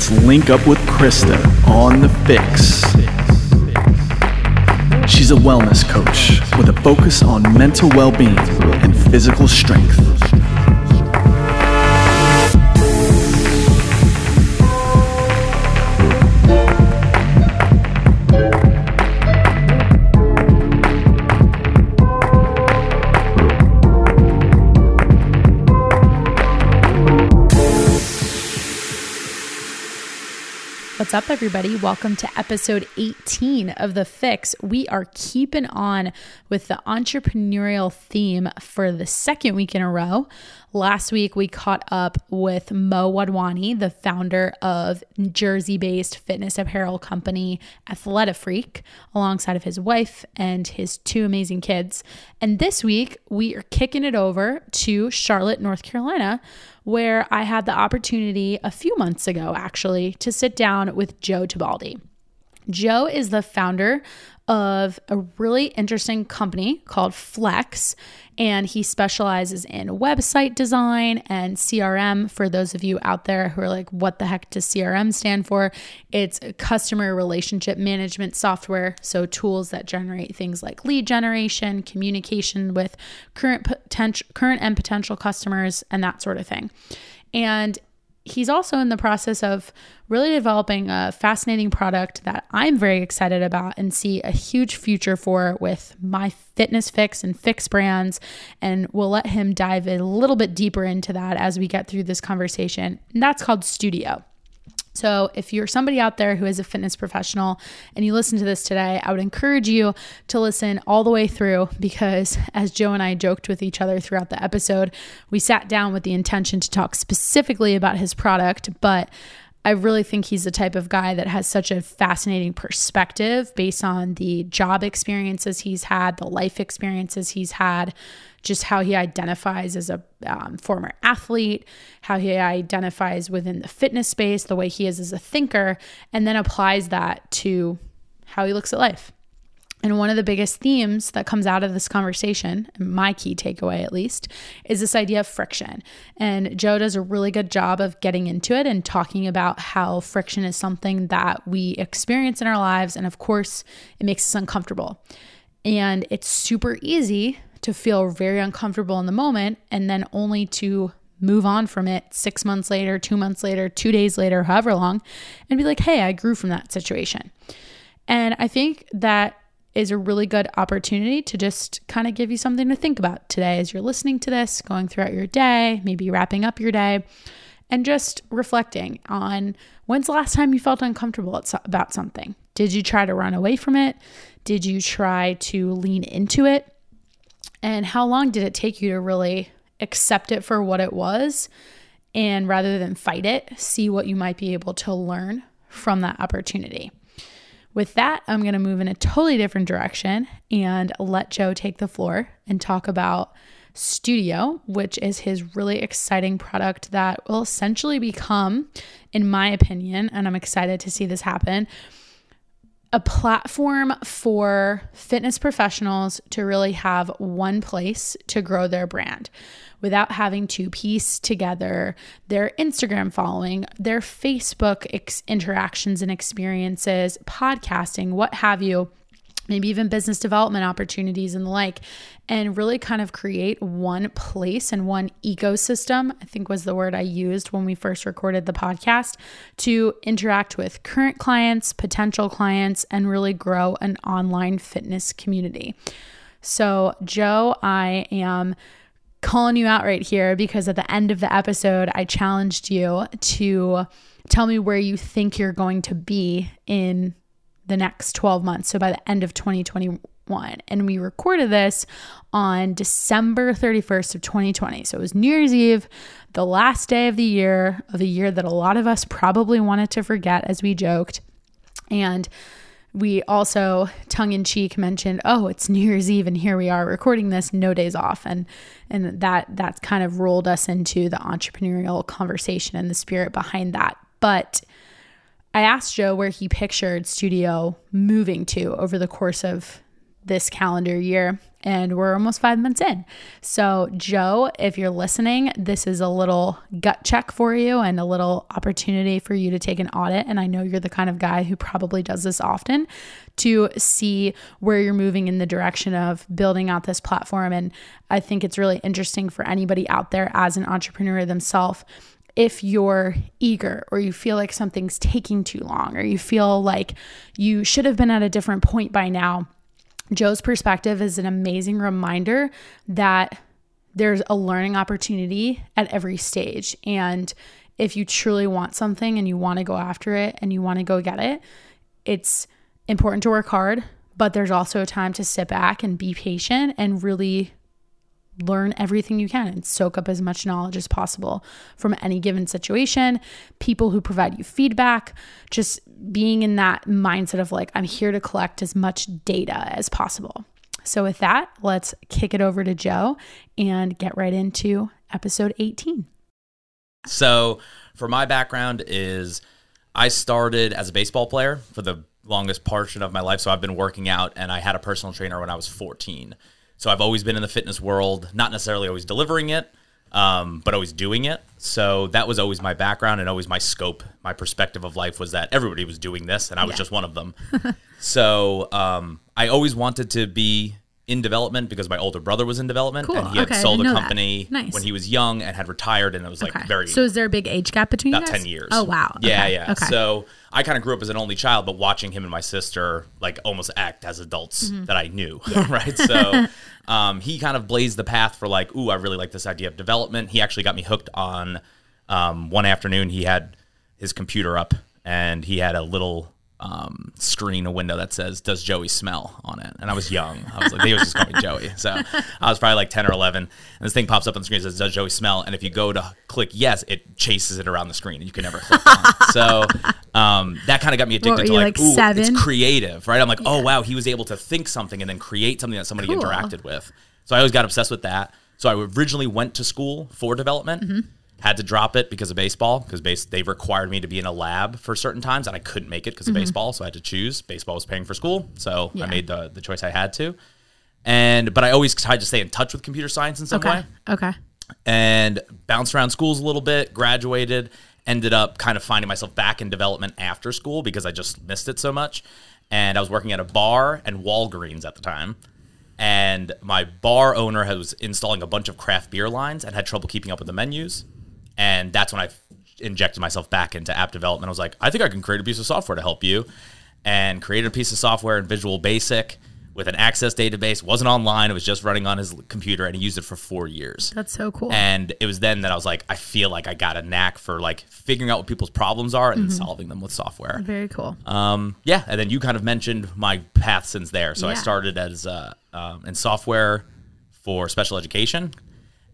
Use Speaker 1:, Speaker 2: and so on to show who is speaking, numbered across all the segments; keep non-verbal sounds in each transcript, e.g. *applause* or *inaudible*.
Speaker 1: let's link up with Krysta on The FYX. She's a wellness coach with a focus on mental well being and physical strength.
Speaker 2: What's up, everybody? Welcome to episode 18 of The FYX. We are keeping on with the entrepreneurial theme for the second week in a row. Last week, we caught up with Mo Wadwani, the founder of Jersey based fitness apparel company Athleta Freak, alongside of his wife and his two amazing kids. And this week, we are kicking it over to Charlotte, North Carolina, where I had the opportunity a few months ago, actually, to sit down with Joe Tebaldi. Joe is the founder of a really interesting company called Flexx, and he specializes in website design and CRM. For those of you out there who are like, what the heck does CRM stand for? It's customer relationship management software. So, tools that generate things like lead generation, communication with current potential, current and potential customers, and that sort of thing. And he's also in the process of really developing a fascinating product that I'm very excited about and see a huge future for with my Fitness FYX and FYX brands. And we'll let him dive a little bit deeper into that as we get through this conversation. And that's called Studio. So, if you're somebody out there who is a fitness professional and you listen to this today, I would encourage you to listen all the way through because, as Joe and I joked with each other throughout the episode, we sat down with the intention to talk specifically about his product, but I really think he's the type of guy that has such a fascinating perspective based on the job experiences he's had, the life experiences he's had, just how he identifies as a um, former athlete, how he identifies within the fitness space, the way he is as a thinker, and then applies that to how he looks at life. And one of the biggest themes that comes out of this conversation, my key takeaway at least, is this idea of friction. And Joe does a really good job of getting into it and talking about how friction is something that we experience in our lives. And of course, it makes us uncomfortable. And it's super easy to feel very uncomfortable in the moment and then only to move on from it six months later, two months later, two days later, however long, and be like, hey, I grew from that situation. And I think that is a really good opportunity to just kind of give you something to think about today as you're listening to this, going throughout your day, maybe wrapping up your day, and just reflecting on when's the last time you felt uncomfortable about something? Did you try to run away from it? Did you try to lean into it? And how long did it take you to really accept it for what it was? And rather than fight it, see what you might be able to learn from that opportunity. With that, I'm going to move in a totally different direction and let Joe take the floor and talk about Studio, which is his really exciting product that will essentially become, in my opinion, and I'm excited to see this happen, a platform for fitness professionals to really have one place to grow their brand without having to piece together their Instagram following, their Facebook ex- interactions and experiences, podcasting, what have you maybe even business development opportunities and the like, and really kind of create one place and one ecosystem, I think was the word I used when we first recorded the podcast, to interact with current clients, potential clients, and really grow an online fitness community. So, Joe, I am calling you out right here because at the end of the episode, I challenged you to tell me where you think you're going to be in the next 12 months. So by the end of 2021. And we recorded this on December 31st of 2020. So it was New Year's Eve, the last day of the year, of a year that a lot of us probably wanted to forget as we joked. And we also tongue in cheek mentioned, "Oh, it's New Year's Eve and here we are recording this no days off." And and that that's kind of rolled us into the entrepreneurial conversation and the spirit behind that. But I asked Joe where he pictured studio moving to over the course of this calendar year. and we're almost five months in. So, Joe, if you're listening, this is a little gut check for you and a little opportunity for you to take an audit. And I know you're the kind of guy who probably does this often to see where you're moving in the direction of building out this platform. And I think it's really interesting for anybody out there as an entrepreneur themselves if you're eager or you feel like something's taking too long or you feel like you should have been at a different point by now Joe's perspective is an amazing reminder that there's a learning opportunity at every stage. And if you truly want something and you want to go after it and you want to go get it, it's important to work hard, but there's also a time to sit back and be patient and really learn everything you can and soak up as much knowledge as possible from any given situation, people who provide you feedback, just being in that mindset of like, I'm here to collect as much data as possible. So, with that, let's kick it over to Joe and get right into episode 18.
Speaker 3: So, for my background is I started as a baseball player for the longest portion of my life. So, I've been working out and I had a personal trainer when I was 14. So I've always been in the fitness world, not necessarily always delivering it, um, but always doing it. So that was always my background and always my scope, my perspective of life was that everybody was doing this, and I was yeah. just one of them. *laughs* so um, I always wanted to be in development because my older brother was in development
Speaker 2: cool.
Speaker 3: and he had
Speaker 2: okay,
Speaker 3: sold a company nice. when he was young and had retired and it was like
Speaker 2: okay.
Speaker 3: very
Speaker 2: So is there a big age gap between
Speaker 3: about
Speaker 2: you
Speaker 3: 10 years.
Speaker 2: Oh wow.
Speaker 3: Yeah,
Speaker 2: okay.
Speaker 3: yeah. So I kind of grew up as an only child but watching him and my sister like almost act as adults mm-hmm. that I knew, yeah. *laughs* right? So *laughs* um, he kind of blazed the path for like, ooh, I really like this idea of development. He actually got me hooked on um, one afternoon he had his computer up and he had a little um, screen, a window that says "Does Joey smell?" on it, and I was young. I was like, they was just calling me Joey, so I was probably like ten or eleven. And this thing pops up on the screen says "Does Joey smell?" And if you go to click yes, it chases it around the screen, and you can never click on. So um, that kind of got me addicted to like, like ooh, seven? it's creative, right? I'm like, oh, yeah. oh wow, he was able to think something and then create something that somebody cool. interacted with. So I always got obsessed with that. So I originally went to school for development. Mm-hmm had to drop it because of baseball because base they required me to be in a lab for certain times and I couldn't make it because of mm-hmm. baseball so I had to choose baseball was paying for school so yeah. I made the the choice I had to and but I always tried to stay in touch with computer science in some
Speaker 2: okay.
Speaker 3: way
Speaker 2: okay
Speaker 3: and bounced around schools a little bit graduated ended up kind of finding myself back in development after school because I just missed it so much and I was working at a bar and Walgreens at the time and my bar owner was installing a bunch of craft beer lines and had trouble keeping up with the menus and that's when I injected myself back into app development. I was like, I think I can create a piece of software to help you, and created a piece of software in Visual Basic with an access database. wasn't online. It was just running on his computer, and he used it for four years.
Speaker 2: That's so cool.
Speaker 3: And it was then that I was like, I feel like I got a knack for like figuring out what people's problems are and mm-hmm. solving them with software.
Speaker 2: Very cool.
Speaker 3: Um, yeah, and then you kind of mentioned my path since there. So yeah. I started as uh, um, in software for special education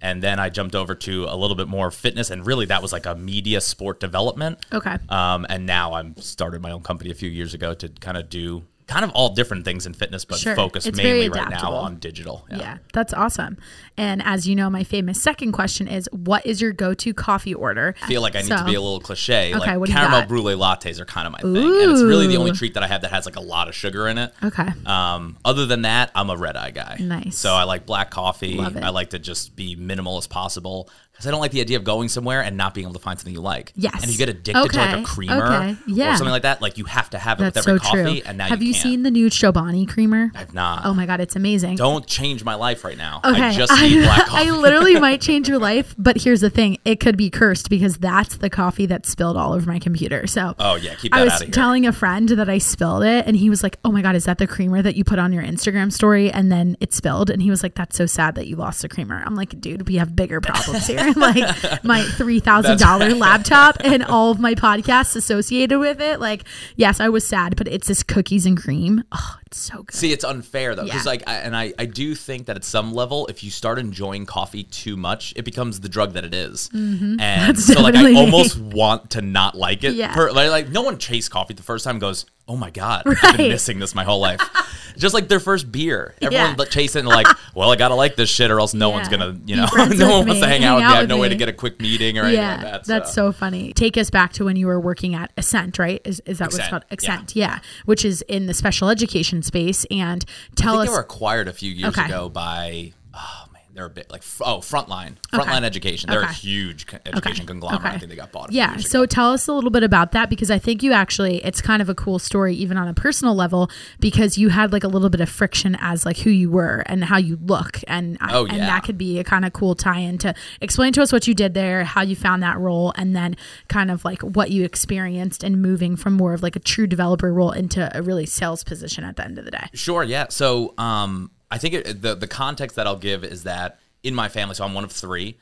Speaker 3: and then I jumped over to a little bit more fitness, and really that was like a media sport development.
Speaker 2: Okay.
Speaker 3: Um, and now I'm started my own company a few years ago to kind of do kind of all different things in fitness, but sure. focus it's mainly right now on digital.
Speaker 2: Yeah. yeah. that's awesome. And as you know, my famous second question is, what is your go-to coffee order?
Speaker 3: I feel like I need so, to be a little cliche. Okay, like caramel brulee lattes are kind of my Ooh. thing, and it's really the only treat that I have that has like a lot of sugar in it.
Speaker 2: Okay.
Speaker 3: Um, other than that, I'm a red eye guy.
Speaker 2: Nice.
Speaker 3: So I like black coffee. I like to just be minimal as possible because I don't like the idea of going somewhere and not being able to find something you like.
Speaker 2: Yes.
Speaker 3: And if you get addicted okay. to like a creamer okay. yeah. or something like that, like you have to have it That's with every so coffee. True. And now
Speaker 2: have you,
Speaker 3: you
Speaker 2: seen the new Chobani creamer?
Speaker 3: I've not.
Speaker 2: Oh my god, it's amazing.
Speaker 3: Don't change my life right now.
Speaker 2: Okay.
Speaker 3: I just *laughs* need black coffee.
Speaker 2: I literally *laughs* might change your life, but here's the thing: it could be cursed because that's the coffee that spilled all over my computer. So
Speaker 3: oh yeah, keep that I
Speaker 2: was telling a friend that I spilled it, and he was like, "Oh my god, is that the creamer that you put on your Instagram story and then it spilled?" And he was like, "That's so sad that you lost the creamer." I'm like, "Dude, we have bigger problems here." *laughs* like my three thousand dollar laptop and all of my podcasts associated with it. Like, yes, I was sad, but it's this cookies and cream. Oh, it's so good.
Speaker 3: See, it's unfair though, because yeah. like, I, and I, I do think that at some level, if you start enjoying coffee too much, it becomes the drug that it is. Mm-hmm. And *laughs* That's so, like, I almost *laughs* want to not like it.
Speaker 2: Yeah.
Speaker 3: Per, like, like, no one chased coffee the first time goes, oh my god, I've been missing this my whole life. *laughs* Just like their first beer, everyone
Speaker 2: Yeah.
Speaker 3: chasing like, well, I gotta like this shit, or else no one's gonna, you know, no one wants to hang
Speaker 2: hang
Speaker 3: out with me. I have no way to get a quick meeting or anything
Speaker 2: Yeah,
Speaker 3: like that.
Speaker 2: that's so funny. Take us back to when you were working at Excent, right? Is, is that
Speaker 3: Excent,
Speaker 2: called?
Speaker 3: yeah.
Speaker 2: Yeah. Which is in the special education space. And
Speaker 3: I
Speaker 2: tell
Speaker 3: think
Speaker 2: us.
Speaker 3: they were acquired a few years
Speaker 2: Okay.
Speaker 3: ago by oh they're a bit like oh Frontline, Frontline Education. They're
Speaker 2: Okay.
Speaker 3: a huge education conglomerate. I think they got bought.
Speaker 2: Yeah. So
Speaker 3: ago.
Speaker 2: tell us a little bit about that because I think you actually, it's kind of a cool story, even on a personal level, because you had like a little bit of friction as like who you were and how you look. And, I-
Speaker 3: Oh,
Speaker 2: and
Speaker 3: yeah.
Speaker 2: that could be a kind of cool tie in to explain to us what you did there, how you found that role, and then kind of like what you experienced and moving from more of like a true developer role into a really sales position at the end of the day.
Speaker 3: Sure, yeah. So um, I think it, the the context that I'll give is that in my family, so I'm one of three,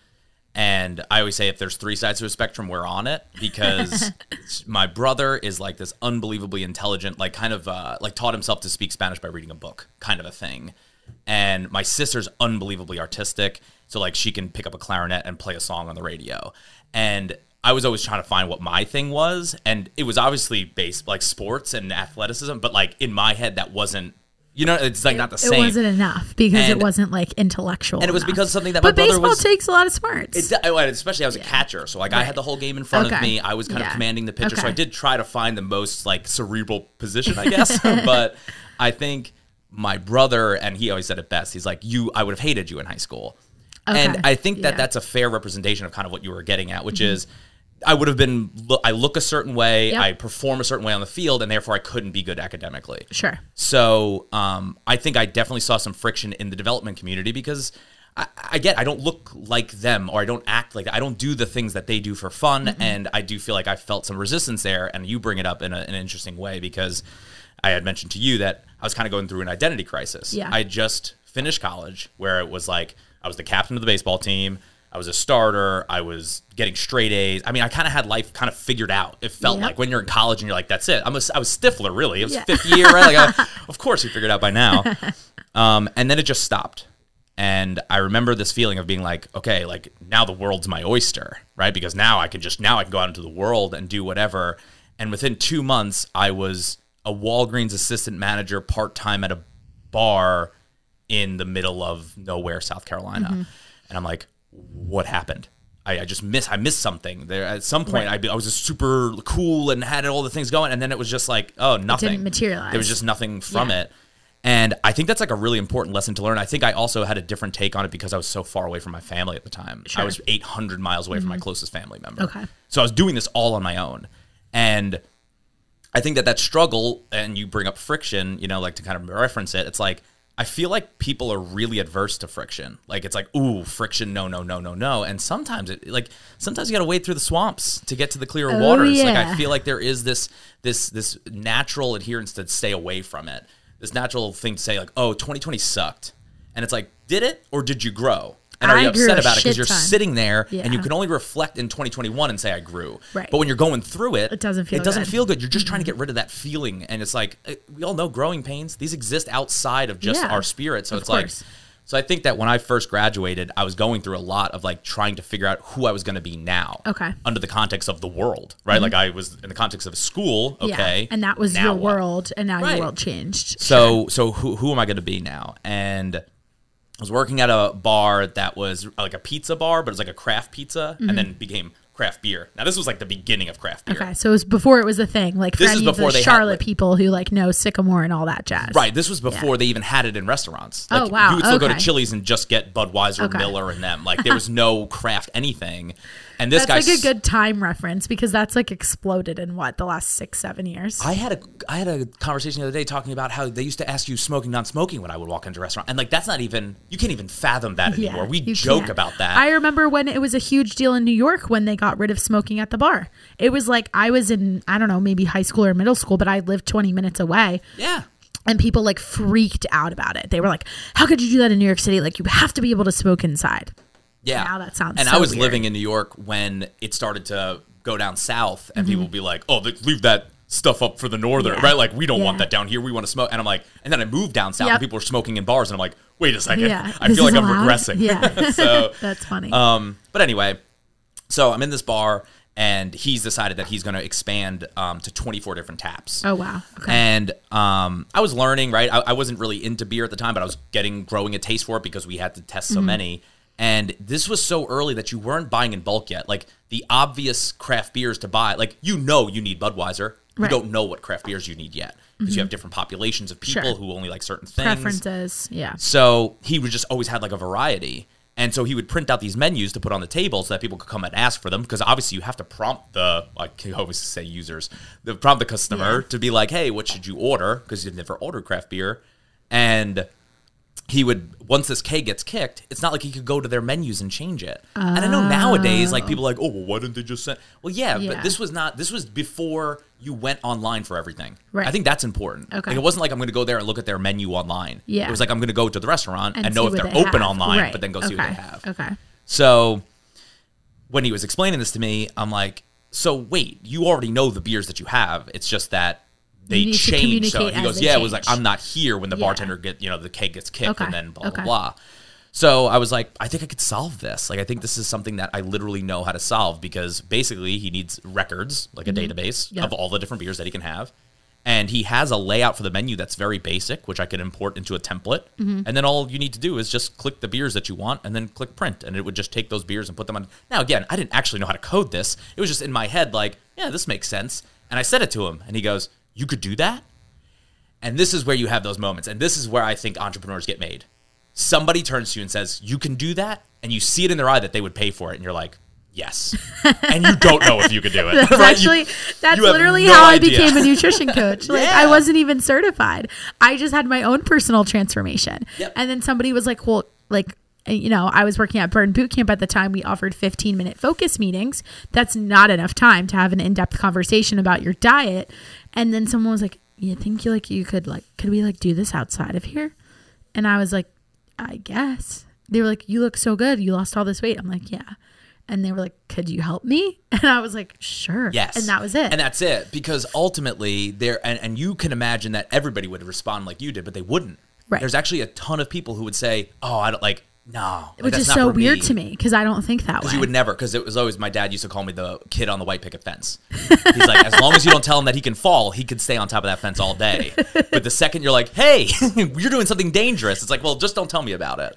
Speaker 3: and I always say if there's three sides to a spectrum, we're on it because *laughs* my brother is like this unbelievably intelligent, like kind of uh, like taught himself to speak Spanish by reading a book, kind of a thing. And my sister's unbelievably artistic, so like she can pick up a clarinet and play a song on the radio. And I was always trying to find what my thing was, and it was obviously based like sports and athleticism, but like in my head that wasn't. You know, it's like not the same.
Speaker 2: It wasn't enough because
Speaker 3: And-
Speaker 2: it wasn't like intellectual.
Speaker 3: and it was
Speaker 2: enough.
Speaker 3: because something that my
Speaker 2: but baseball
Speaker 3: was-
Speaker 2: takes a lot of smarts.
Speaker 3: It, especially I was a catcher, so like I had the whole game in front
Speaker 2: Okay.
Speaker 3: of me. I was kind
Speaker 2: Yeah.
Speaker 3: of commanding the pitcher, so I did try to find the most like cerebral position, I *laughs* guess. but I think my brother, and he always said it best. He's like, "You, I would have hated you in high school," and I think that
Speaker 2: Yeah. Mm-hmm.
Speaker 3: that's a fair representation of kind of what you were getting at, which is. I would have been. I look a certain way.
Speaker 2: Yep.
Speaker 3: I perform a certain way on the field, and therefore I couldn't be good academically.
Speaker 2: sure.
Speaker 3: So um, I think I definitely saw some friction in the development community because I, I get I don't look like them or I don't act like I don't do the things that they do for fun,
Speaker 2: Mm-hmm.
Speaker 3: and I do feel like I felt some resistance there. And you bring it up in a, an interesting way because I had mentioned to you that I was kind of going through an identity crisis.
Speaker 2: Yeah.
Speaker 3: I just finished college where it was like I was the captain of the baseball team. I was a starter. I was getting straight A's. I mean, I kind of had life kind of figured out. It felt
Speaker 2: Yep.
Speaker 3: like when you're in college and you're like, "That's it." I'm a, I was Stifler, really. It was
Speaker 2: Yeah.
Speaker 3: fifth year, right? Like, *laughs* I, of course, you figured out by now. *laughs* Um, and then it just stopped. And I remember this feeling of being like, okay, like now the world's my oyster, right? Because now I can just now I can go out into the world and do whatever. And within two months, I was a Walgreens assistant manager part time at a bar in the middle of nowhere, South Carolina. And I'm like, what happened? I, I just miss I missed something there. At some point, I, I was just super cool and had all the things going, and then it was just like, oh, nothing Didn't
Speaker 2: materialize.
Speaker 3: There was just nothing from
Speaker 2: Yeah.
Speaker 3: it. And I think that's like a really important lesson to learn. I think I also had a different take on it because I was so far away from my family at the time. I was 800 miles away from my mm-hmm. closest family member.
Speaker 2: Okay.
Speaker 3: So I was doing this all on my own. And I think that that struggle, and you bring up friction, you know, like to kind of reference it, it's like, I feel like people are really adverse to friction. Like it's like, ooh, friction, no, no, no, no, no. And sometimes it like sometimes you gotta wade through the swamps to get to the clearer
Speaker 2: Oh,
Speaker 3: waters. Like. I feel like there is this this this natural adherence to stay away from it. This natural thing to say, like, oh, 2020 sucked. And it's like, did it or did you grow? And are you upset about it? Because you're
Speaker 2: ton.
Speaker 3: sitting there and you can only reflect in 2021 and say I grew.
Speaker 2: Right.
Speaker 3: But when you're going through it,
Speaker 2: It doesn't feel
Speaker 3: it doesn't
Speaker 2: good. Mm-hmm.
Speaker 3: feel good. You're just trying to get rid of that feeling, and it's like eh, we all know growing pains. These exist outside of just
Speaker 2: Yeah,
Speaker 3: our spirit. So
Speaker 2: of
Speaker 3: it's
Speaker 2: course.
Speaker 3: like, so I think that when I first graduated, I was going through a lot of like trying to figure out who I was going to be now.
Speaker 2: Okay.
Speaker 3: Under the context of the world, right? Like I was in the context of a school. Okay.
Speaker 2: Yeah. And that was your
Speaker 3: what?
Speaker 2: world, and now
Speaker 3: Right.
Speaker 2: your world changed.
Speaker 3: So so who who am I going to be now? And I was working at a bar that was like a pizza bar, but it was like a craft pizza, and then became craft beer. Now this was like the beginning of craft beer.
Speaker 2: Mm-hmm. Okay, so it was before it was a thing, like
Speaker 3: This is before
Speaker 2: the
Speaker 3: they had,
Speaker 2: Charlotte
Speaker 3: like-
Speaker 2: people who like know Sycamore and all that jazz.
Speaker 3: Right. This was before they even had it in restaurants.
Speaker 2: Oh,
Speaker 3: Like,
Speaker 2: wow,
Speaker 3: You would still go to. Chili's and just get Budweiser,
Speaker 2: Okay.
Speaker 3: Miller, and them. Like there *laughs* was no craft anything. And this
Speaker 2: That's like a good time reference because that's like exploded in what the last six, seven years.
Speaker 3: I had a I had a conversation the other day talking about how they used to ask you smoking, non-smoking when I would walk into a restaurant, and like that's not even you can't even fathom that anymore. We joke
Speaker 2: can't.
Speaker 3: about that.
Speaker 2: I remember when it was a huge deal in New York when they got rid of smoking at the bar. It was like I was in I don't know maybe high school or middle school, but I lived twenty minutes away.
Speaker 3: yeah.
Speaker 2: And people like freaked out about it. They were like, "How could you do that in New York City? Like, you have to be able to smoke inside."
Speaker 3: Yeah.
Speaker 2: Now that sounds
Speaker 3: And
Speaker 2: so
Speaker 3: I was
Speaker 2: weird.
Speaker 3: living in New York when it started to go down south, and
Speaker 2: Mm-hmm.
Speaker 3: people would be like, "Oh, leave that stuff up for the northern,
Speaker 2: Yeah.
Speaker 3: right? Like we don't want that down here. We want to smoke." And I'm like, and then I moved down south,
Speaker 2: Yep.
Speaker 3: and people were smoking in bars, and I'm like, "Wait a second,
Speaker 2: Yeah,
Speaker 3: I feel like I'm
Speaker 2: allowed?
Speaker 3: regressing."
Speaker 2: Yeah. *laughs* *laughs*
Speaker 3: so
Speaker 2: That's funny.
Speaker 3: um, but anyway, so I'm in this bar and he's decided that he's going to expand um, to 24 different taps.
Speaker 2: Oh wow. Okay.
Speaker 3: And um, I was learning, right? I, I wasn't really into beer at the time, but I was getting growing a taste for it because we had to test
Speaker 2: Mm-hmm.
Speaker 3: so many. And this was so early that you weren't buying in bulk yet. Like the obvious craft beers to buy, like you know you need Budweiser. You
Speaker 2: Right.
Speaker 3: don't know what craft beers you need yet because you mm-hmm. have different populations of people
Speaker 2: Sure.
Speaker 3: who only like certain things.
Speaker 2: Preferences. Yeah.
Speaker 3: So he would just always had like a variety. And so he would print out these menus to put on the table so that people could come and ask for them because obviously you have to prompt the like I always say users, the prompt the customer
Speaker 2: Yeah.
Speaker 3: to be like, hey, what should you order? Because you've never ordered craft beer. And he would once this K gets kicked, it's not like he could go to their menus and change it. And I know nowadays, like people are like, oh, well, why didn't they just send? Well, yeah,
Speaker 2: Yeah.
Speaker 3: but this was not. This was before you went online for everything.
Speaker 2: Right.
Speaker 3: I think that's important.
Speaker 2: Okay.
Speaker 3: Like, it wasn't like I'm going to go there and look at their menu online.
Speaker 2: Yeah.
Speaker 3: It was like I'm going to go to the restaurant and,
Speaker 2: And
Speaker 3: know if they're
Speaker 2: they
Speaker 3: open
Speaker 2: have.
Speaker 3: online,
Speaker 2: Right.
Speaker 3: but then go see what they have.
Speaker 2: Okay.
Speaker 3: So when he was explaining this to me, I'm like, so wait, you already know the beers that you have. It's just that they change. So he goes, yeah, it was like. I'm not here when the
Speaker 2: Yeah.
Speaker 3: bartender get you know the keg gets kicked
Speaker 2: Okay.
Speaker 3: and then blah
Speaker 2: Okay.
Speaker 3: blah blah. So I was like, I think I could solve this. Like I think this is something that I literally know how to solve because basically he needs records, like a database
Speaker 2: Mm-hmm. Yep.
Speaker 3: of all the different beers that he can have. And he has a layout for the menu that's very basic, which I could import into a template.
Speaker 2: Mm-hmm.
Speaker 3: And then all you need to do is just click the beers that you want and then click print. And it would just take those beers and put them on. Now, again, I didn't actually know how to code this. It was just in my head, like, yeah, this makes sense. And I said it to him, and he goes, You could do that? And this is where you have those moments. And this is where I think entrepreneurs get made. Somebody turns to you and says, You can do that. And you see it in their eye that they would pay for it. And you're like, Yes. *laughs* and you don't know if you could do it.
Speaker 2: That's
Speaker 3: right? You-
Speaker 2: actually that's
Speaker 3: you
Speaker 2: literally
Speaker 3: no
Speaker 2: how I
Speaker 3: idea.
Speaker 2: became a nutrition coach. *laughs* Like
Speaker 3: Yeah.
Speaker 2: I wasn't even certified. I just had my own personal transformation.
Speaker 3: Yep.
Speaker 2: And then somebody was like, "Well, like you know, I was working at Burn Boot Camp at the time. We offered 15 minute focus meetings. That's not enough time to have an in depth conversation about your diet. And then someone was like, "You think you like you could like could we like do this outside of here?" And I was like, "I guess." They were like, "You look so good. You lost all this weight." I'm like, "Yeah." And they were like, "Could you help me?" *laughs* And I was like, "Sure."
Speaker 3: Yes.
Speaker 2: And that was it.
Speaker 3: And that's it. Because ultimately there and, and you can imagine that everybody would respond like you did, but they wouldn't.
Speaker 2: Right.
Speaker 3: There's actually a ton of people who would say, Oh, I don't like no. like,
Speaker 2: which is so weird to me because I don't think that way.
Speaker 3: You would never, because it was always my dad used to call me the kid on the white picket fence. He's like, as long as you don't tell him that he can fall, he could stay on top of that fence all day. But the second you're like, hey, *laughs* you're doing something dangerous, it's like, well, just don't tell me about it.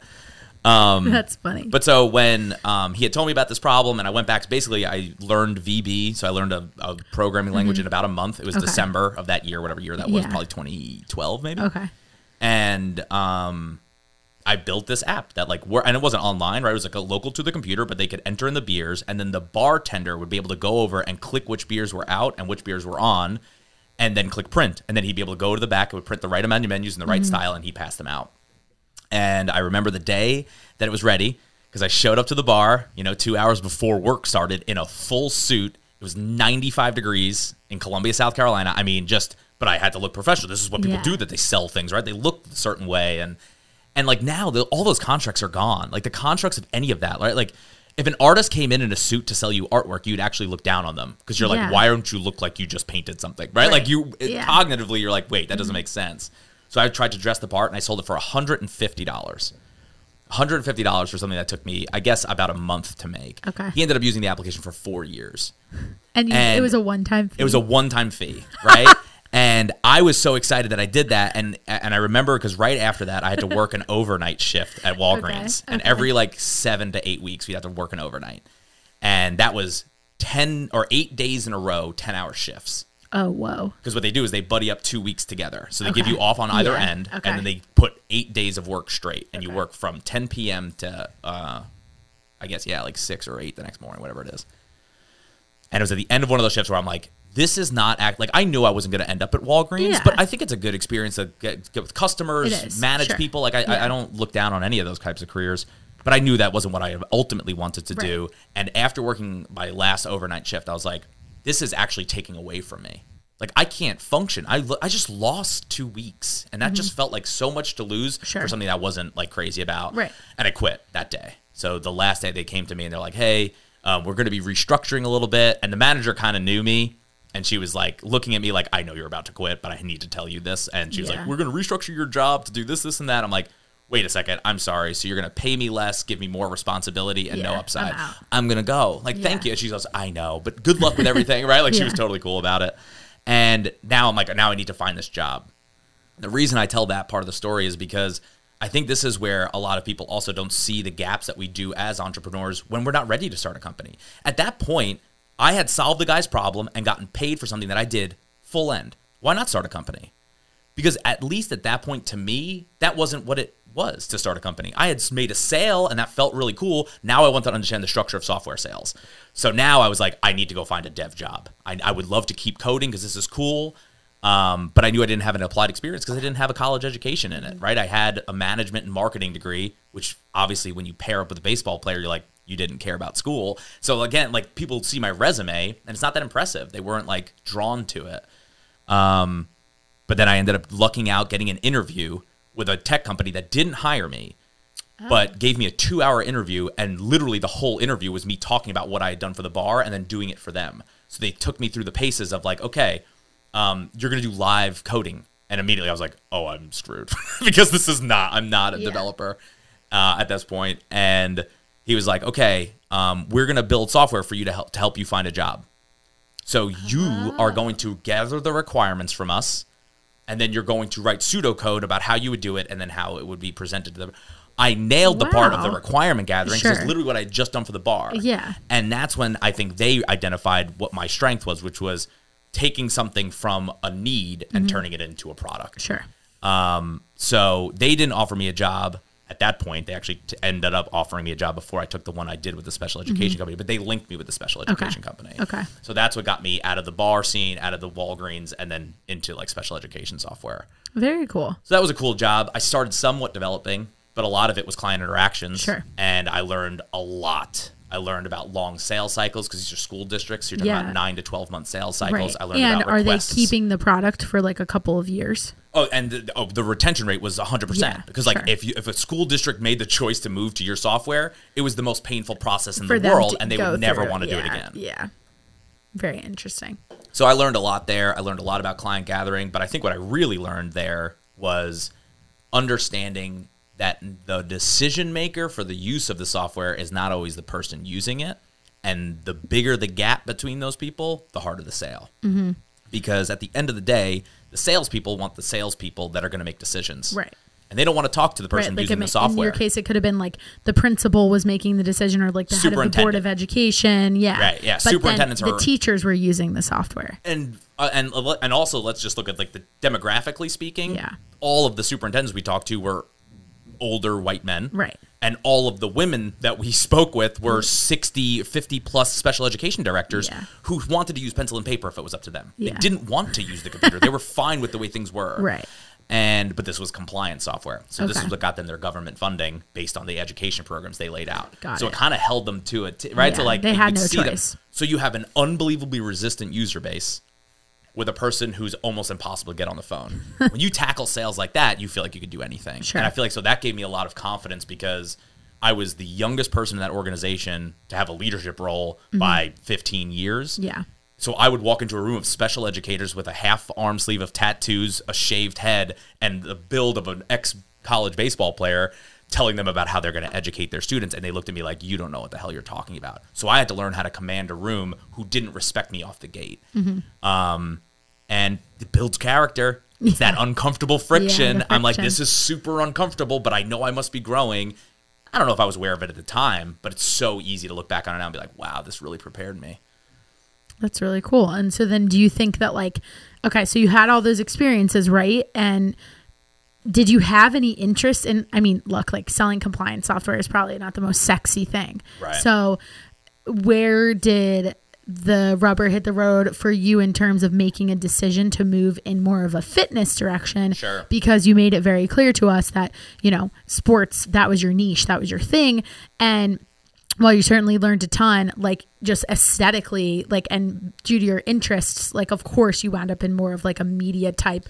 Speaker 2: That's funny.
Speaker 3: But so when um, he had told me about this problem, and I went back, basically, I learned VB. So I learned a, a programming language in about a month. It was
Speaker 2: Mm-hmm. Okay.
Speaker 3: December of that year, whatever year that was,
Speaker 2: Yeah.
Speaker 3: probably 2012, maybe.
Speaker 2: okay.
Speaker 3: And um, I built this app that like wor- and it wasn't online, right? It was like a local to the computer, but they could enter in the beers, and then the bartender would be able to go over and click which beers were out and which beers were on, and then click print, and then he'd be able to go to the back, it would print the right amount of menus in the right mm-hmm. style, and he passed them out. And I remember the day that it was ready because I showed up to the bar, you know, two hours before work started in a full suit. It was 95 degrees in Columbia, South Carolina. I mean, just, but I had to look professional. This is what people
Speaker 2: Yeah.
Speaker 3: do that they sell things, right? They look a certain way. And, and like now, the, all those contracts are gone. Like the contracts of any of that, right? Like if an artist came in in a suit to sell you artwork, you'd actually look down on them because you're like,
Speaker 2: Yeah.
Speaker 3: why don't you look like you just painted something, right? Like you,
Speaker 2: Yeah.
Speaker 3: cognitively, you're like, wait, that doesn't mm-hmm. make sense. So I tried to dress the part and I sold it for $150. $150 for something that took me, I guess, about a month to make.
Speaker 2: Okay.
Speaker 3: He ended up using the application for four years.
Speaker 2: And, you, it was a one time.
Speaker 3: It was a one time fee, right? *laughs* and I was so excited that I did that. And and I remember because right after that, I had to work an *laughs* overnight shift at Walgreens. And
Speaker 2: okay.
Speaker 3: every like seven to eight weeks, we'd have to work an overnight. And that was 10 or eight days in a row, 10 hour shifts.
Speaker 2: Oh whoa.
Speaker 3: Because what they do is they buddy up two weeks together. So they give you off on either
Speaker 2: Yeah,
Speaker 3: end,
Speaker 2: okay.
Speaker 3: and then they put eight days of work straight, and you work from 10 p.m. to, uh, I guess, yeah, like six or eight the next morning, whatever it is. And it was at the end of one of those shifts where I'm like, this is not act like I knew I wasn't going to end up at Walgreens,
Speaker 2: Yeah.
Speaker 3: but I think it's a good experience to get, get with customers, manage
Speaker 2: sure.
Speaker 3: people. Like I, I,
Speaker 2: Yeah.
Speaker 3: I don't look down on any of those types of careers, but I knew that wasn't what I ultimately wanted to do. And after working my last overnight shift, I was like, this is actually taking away from me. Like I can't function. I, lo- I just lost two weeks, and that just felt like so much to lose
Speaker 2: Mm-hmm. Sure.
Speaker 3: for something that I wasn't like crazy about.
Speaker 2: Right.
Speaker 3: And I quit that day. So the last day they came to me and they're like, "Hey, um, we're going to be restructuring a little bit." And the manager kind of knew me, and she was like looking at me like, "I know you're about to quit, but I need to tell you this." And she was
Speaker 2: Yeah.
Speaker 3: like, "We're going to restructure your job to do this, this, and that." I'm like, wait a second, I'm sorry. So you're going to pay me less, give me more responsibility and no upside.
Speaker 2: I'm.
Speaker 3: I'm, going to go. Like, thank you. And she goes, I know, but good luck with everything, right? Like, she was totally cool about it. And now I'm like, now I need to find this job. The reason I tell that part of the story is because I think this is where a lot of people also don't see the gaps that we do as entrepreneurs when we're not ready to start a company. At that point, I had solved the guy's problem and gotten paid for something that I did full end. Why not start a company? Because at least at that point, to me, that wasn't what it was to start a company. I had made a sale and that felt really cool. Now I want to understand the structure of software sales. So now I was like, I need to go find a dev job. I, I would love to keep coding because this is cool. Um, but I knew I didn't have an applied experience because I didn't have a college education in it, right? I had a management and marketing degree, which obviously when you pair up with a baseball player, you're like, you didn't care about school. So again, like people see my resume and it's not that impressive. They weren't like drawn to it. Um, but then I ended up lucking out getting an interview with a tech company that didn't hire me, but gave me a two hour interview. And literally the whole interview was me talking about what I had done for the bar and then doing it for them. So they took me through the paces of like, okay, um, you're going to do live coding. And immediately I was like, oh, I'm screwed *laughs* because this is not, I'm not a
Speaker 2: Yeah.
Speaker 3: developer uh, at this point. And he was like, okay, um, we're going to build software for you to help, to help you find a job. So you are going to gather the requirements from us, and then you're going to write pseudocode about how you would do it and then how it would be presented to them. I nailed the part of the requirement gathering because
Speaker 2: Sure.
Speaker 3: it's literally what I had just done for the bar.
Speaker 2: Yeah.
Speaker 3: And that's when I think they identified what my strength was, which was taking something from a need and turning it into a product.
Speaker 2: Sure.
Speaker 3: Um, so they didn't offer me a job at that point. They actually t- ended up offering me a job before I took the one I did with the special education company, but they linked me with the special education company.
Speaker 2: Mm-hmm. Okay.
Speaker 3: So that's what got me out of the bar scene, out of the Walgreens, and then into like special education software.
Speaker 2: Very cool.
Speaker 3: So that was a cool job. I started somewhat developing, but a lot of it was client interactions.
Speaker 2: Sure.
Speaker 3: And I learned a lot. I learned about long sales cycles because these are school districts. You're talking
Speaker 2: Yeah.
Speaker 3: about nine to 12 month sales cycles.
Speaker 2: Right.
Speaker 3: I learned about
Speaker 2: And
Speaker 3: about
Speaker 2: are
Speaker 3: requests.
Speaker 2: they keeping the product for like a couple of years?
Speaker 3: Oh, and the, oh, the retention rate was 100% because like
Speaker 2: sure.
Speaker 3: if you if a school district made the choice to move to your software, it was the most painful process in
Speaker 2: For
Speaker 3: the world and they would never
Speaker 2: through.
Speaker 3: want to do it again.
Speaker 2: Yeah. Very interesting.
Speaker 3: So I learned a lot there. I learned a lot about client gathering, but I think what I really learned there was understanding that the decision maker for the use of the software is not always the person using it. And the bigger the gap between those people, the harder the sale. Mm-hmm. Because at the end of the day, the salespeople want the salespeople that are going to make decisions.
Speaker 2: Right.
Speaker 3: And they don't want to talk to the person
Speaker 2: Like
Speaker 3: using
Speaker 2: it
Speaker 3: the software.
Speaker 2: In your case, it could have been like the principal was making the decision, or like the head of the board of education. Yeah,
Speaker 3: Right, yeah,
Speaker 2: But then
Speaker 3: superintendents
Speaker 2: the
Speaker 3: are-
Speaker 2: teachers were using the software.
Speaker 3: and uh, and and also let's just look at like the demographically speaking.
Speaker 2: Yeah.
Speaker 3: All of the superintendents we talked to were older white men.
Speaker 2: Right.
Speaker 3: And all of the women that we spoke with were 60, 50 plus special education directors
Speaker 2: Yeah.
Speaker 3: who wanted to use pencil and paper if it was up to them.
Speaker 2: Yeah.
Speaker 3: They didn't want to use the computer. they were *laughs* fine with the way things were.
Speaker 2: Right.
Speaker 3: And but this was compliance software. So this is what got them their government funding based on the education programs they laid out.
Speaker 2: Got
Speaker 3: so
Speaker 2: it.
Speaker 3: it, kind of held them to it, right? So like
Speaker 2: they had no
Speaker 3: see them.
Speaker 2: choice.
Speaker 3: So you have an unbelievably resistant user base with a person who's almost impossible to get on the phone. *laughs* when you tackle sales like that, you feel like you could do anything.
Speaker 2: Sure.
Speaker 3: And I feel like so that gave me a lot of confidence because I was the youngest person in that organization to have a leadership role by 15 years.
Speaker 2: Mm-hmm. Yeah.
Speaker 3: So I would walk into a room of special educators with a half arm sleeve of tattoos, a shaved head, and the build of an ex college baseball player, telling them about how they're going to educate their students. And they looked at me like, you don't know what the hell you're talking about. So I had to learn how to command a room who didn't respect me off the gate.
Speaker 2: Mm-hmm.
Speaker 3: Um, and it builds character. It's that uncomfortable friction.
Speaker 2: the
Speaker 3: I'm like, this is super uncomfortable, but I know I must be growing. I don't know if I was aware of it at the time, but it's so easy to look back on it now and be like, wow, this really prepared me.
Speaker 2: That's really cool. And so then do you think that like okay, so you had all those experiences, right? And did you have any interest in I mean, look, like selling compliance software is probably not the most sexy thing.
Speaker 3: Right.
Speaker 2: So where did the rubber hit the road for you in terms of making a decision to move in more of a fitness direction
Speaker 3: Sure.
Speaker 2: because you made it very clear to us that you know sports that was your niche that was your thing. And while you certainly learned a ton like just aesthetically like and due to your interests like of course you wound up in more of like a media type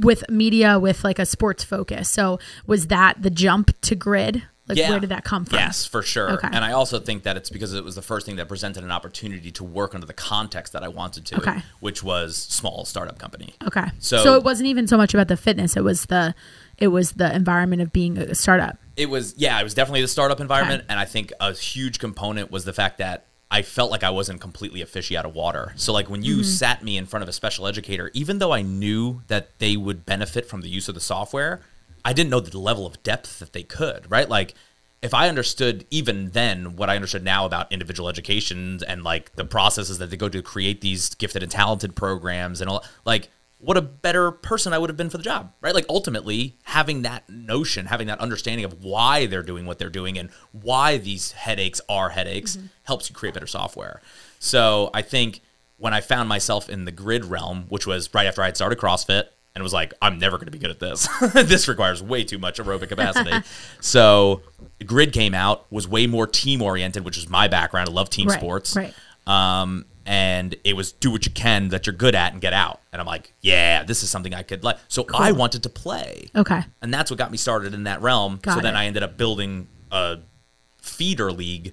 Speaker 2: with media with like a sports focus. So was that the jump to grid Like where did that come from?
Speaker 3: Yes, for sure.
Speaker 2: Okay.
Speaker 3: And I also think that it's because it was the first thing that presented an opportunity to work under the context that I wanted to,
Speaker 2: Okay.
Speaker 3: which was small startup company.
Speaker 2: Okay.
Speaker 3: So-
Speaker 2: so it wasn't even so much about the fitness. It was the it was the environment of being a startup.
Speaker 3: It was yeah, it was definitely the startup environment, and I think a huge component was the fact that I felt like I wasn't completely a fishy out of water. So like when you mm-hmm. sat me in front of a special educator, even though I knew that they would benefit from the use of the software, I didn't know the level of depth that they could, right? Like if I understood even then what I understood now about individual educations and like the processes that they go to create these gifted and talented programs and all like what a better person I would have been for the job, right? Like ultimately having that notion, having that understanding of why they're doing what they're doing and why these headaches are headaches mm-hmm. helps you create better software. So I think when I found myself in the grid realm, which was right after I had started CrossFit and was like, I'm never going to be good at this. *laughs* this requires way too much aerobic capacity. *laughs* so grid came out, was way more team oriented, which is my background. I love team
Speaker 2: Right,
Speaker 3: sports.
Speaker 2: right.
Speaker 3: Um, and it was do what you can that you're good at and get out. And I'm like, yeah, this is something I could like. So I wanted to play.
Speaker 2: Okay.
Speaker 3: And that's what got me started in that realm. so
Speaker 2: Got
Speaker 3: then. I ended up building a feeder league,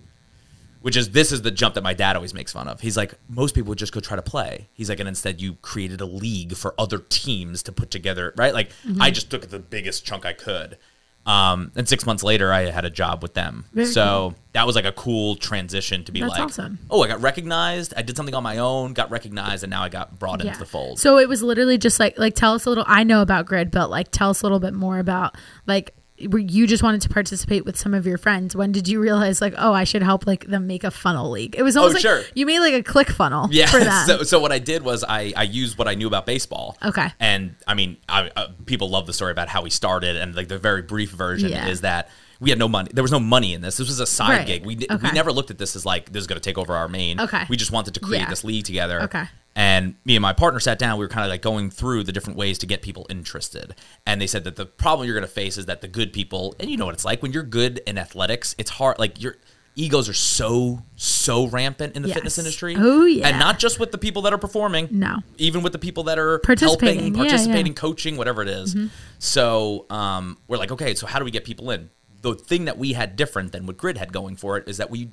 Speaker 3: which is this is the jump that my dad always makes fun of. He's like, most people would just go try to play. He's like, and instead you created a league for other teams to put together, right? Like
Speaker 2: Mm-hmm.
Speaker 3: I just took the biggest chunk I could. Um, and six months later, I had a job with them.
Speaker 2: Very
Speaker 3: so that was like a cool transition to be
Speaker 2: That's
Speaker 3: like,
Speaker 2: awesome.
Speaker 3: oh, I got recognized. I did something on my own, got recognized, and now I got brought into the fold.
Speaker 2: So it was literally just like like tell us a little. I know about grid, but like tell us a little bit more about like you just wanted to participate with some of your friends. When did you realize like oh I should help like them make a funnel league? It was almost like
Speaker 3: Oh, sure.
Speaker 2: you made like a click funnel
Speaker 3: Yeah.
Speaker 2: for *laughs* that.
Speaker 3: So, so what I did was I, I used what I knew about baseball.
Speaker 2: Okay.
Speaker 3: And I mean, I, uh, people love the story about how we started, and like the very brief version
Speaker 2: Yeah.
Speaker 3: is that we had no money. There was no money in this. This was a side
Speaker 2: Right.
Speaker 3: gig. We
Speaker 2: Okay.
Speaker 3: we never looked at this as like this is going to take over our main.
Speaker 2: Okay.
Speaker 3: We just wanted to create
Speaker 2: Yeah.
Speaker 3: this league together.
Speaker 2: Okay.
Speaker 3: And me and my partner sat down. We were kind of like going through the different ways to get people interested. And they said that the problem you're going to face is that the good people, and you know what it's like when you're good in athletics, it's hard. Like your egos are so so rampant in the fitness industry.
Speaker 2: Oh, yeah.
Speaker 3: And not just with the people that are performing.
Speaker 2: No.
Speaker 3: Even with the people that are
Speaker 2: Participating.
Speaker 3: helping,
Speaker 2: Yeah, yeah.
Speaker 3: participating, coaching, whatever it is. So um, we're like, okay, so how do we get people in? The thing that we had different than what Grid had going for it is that we,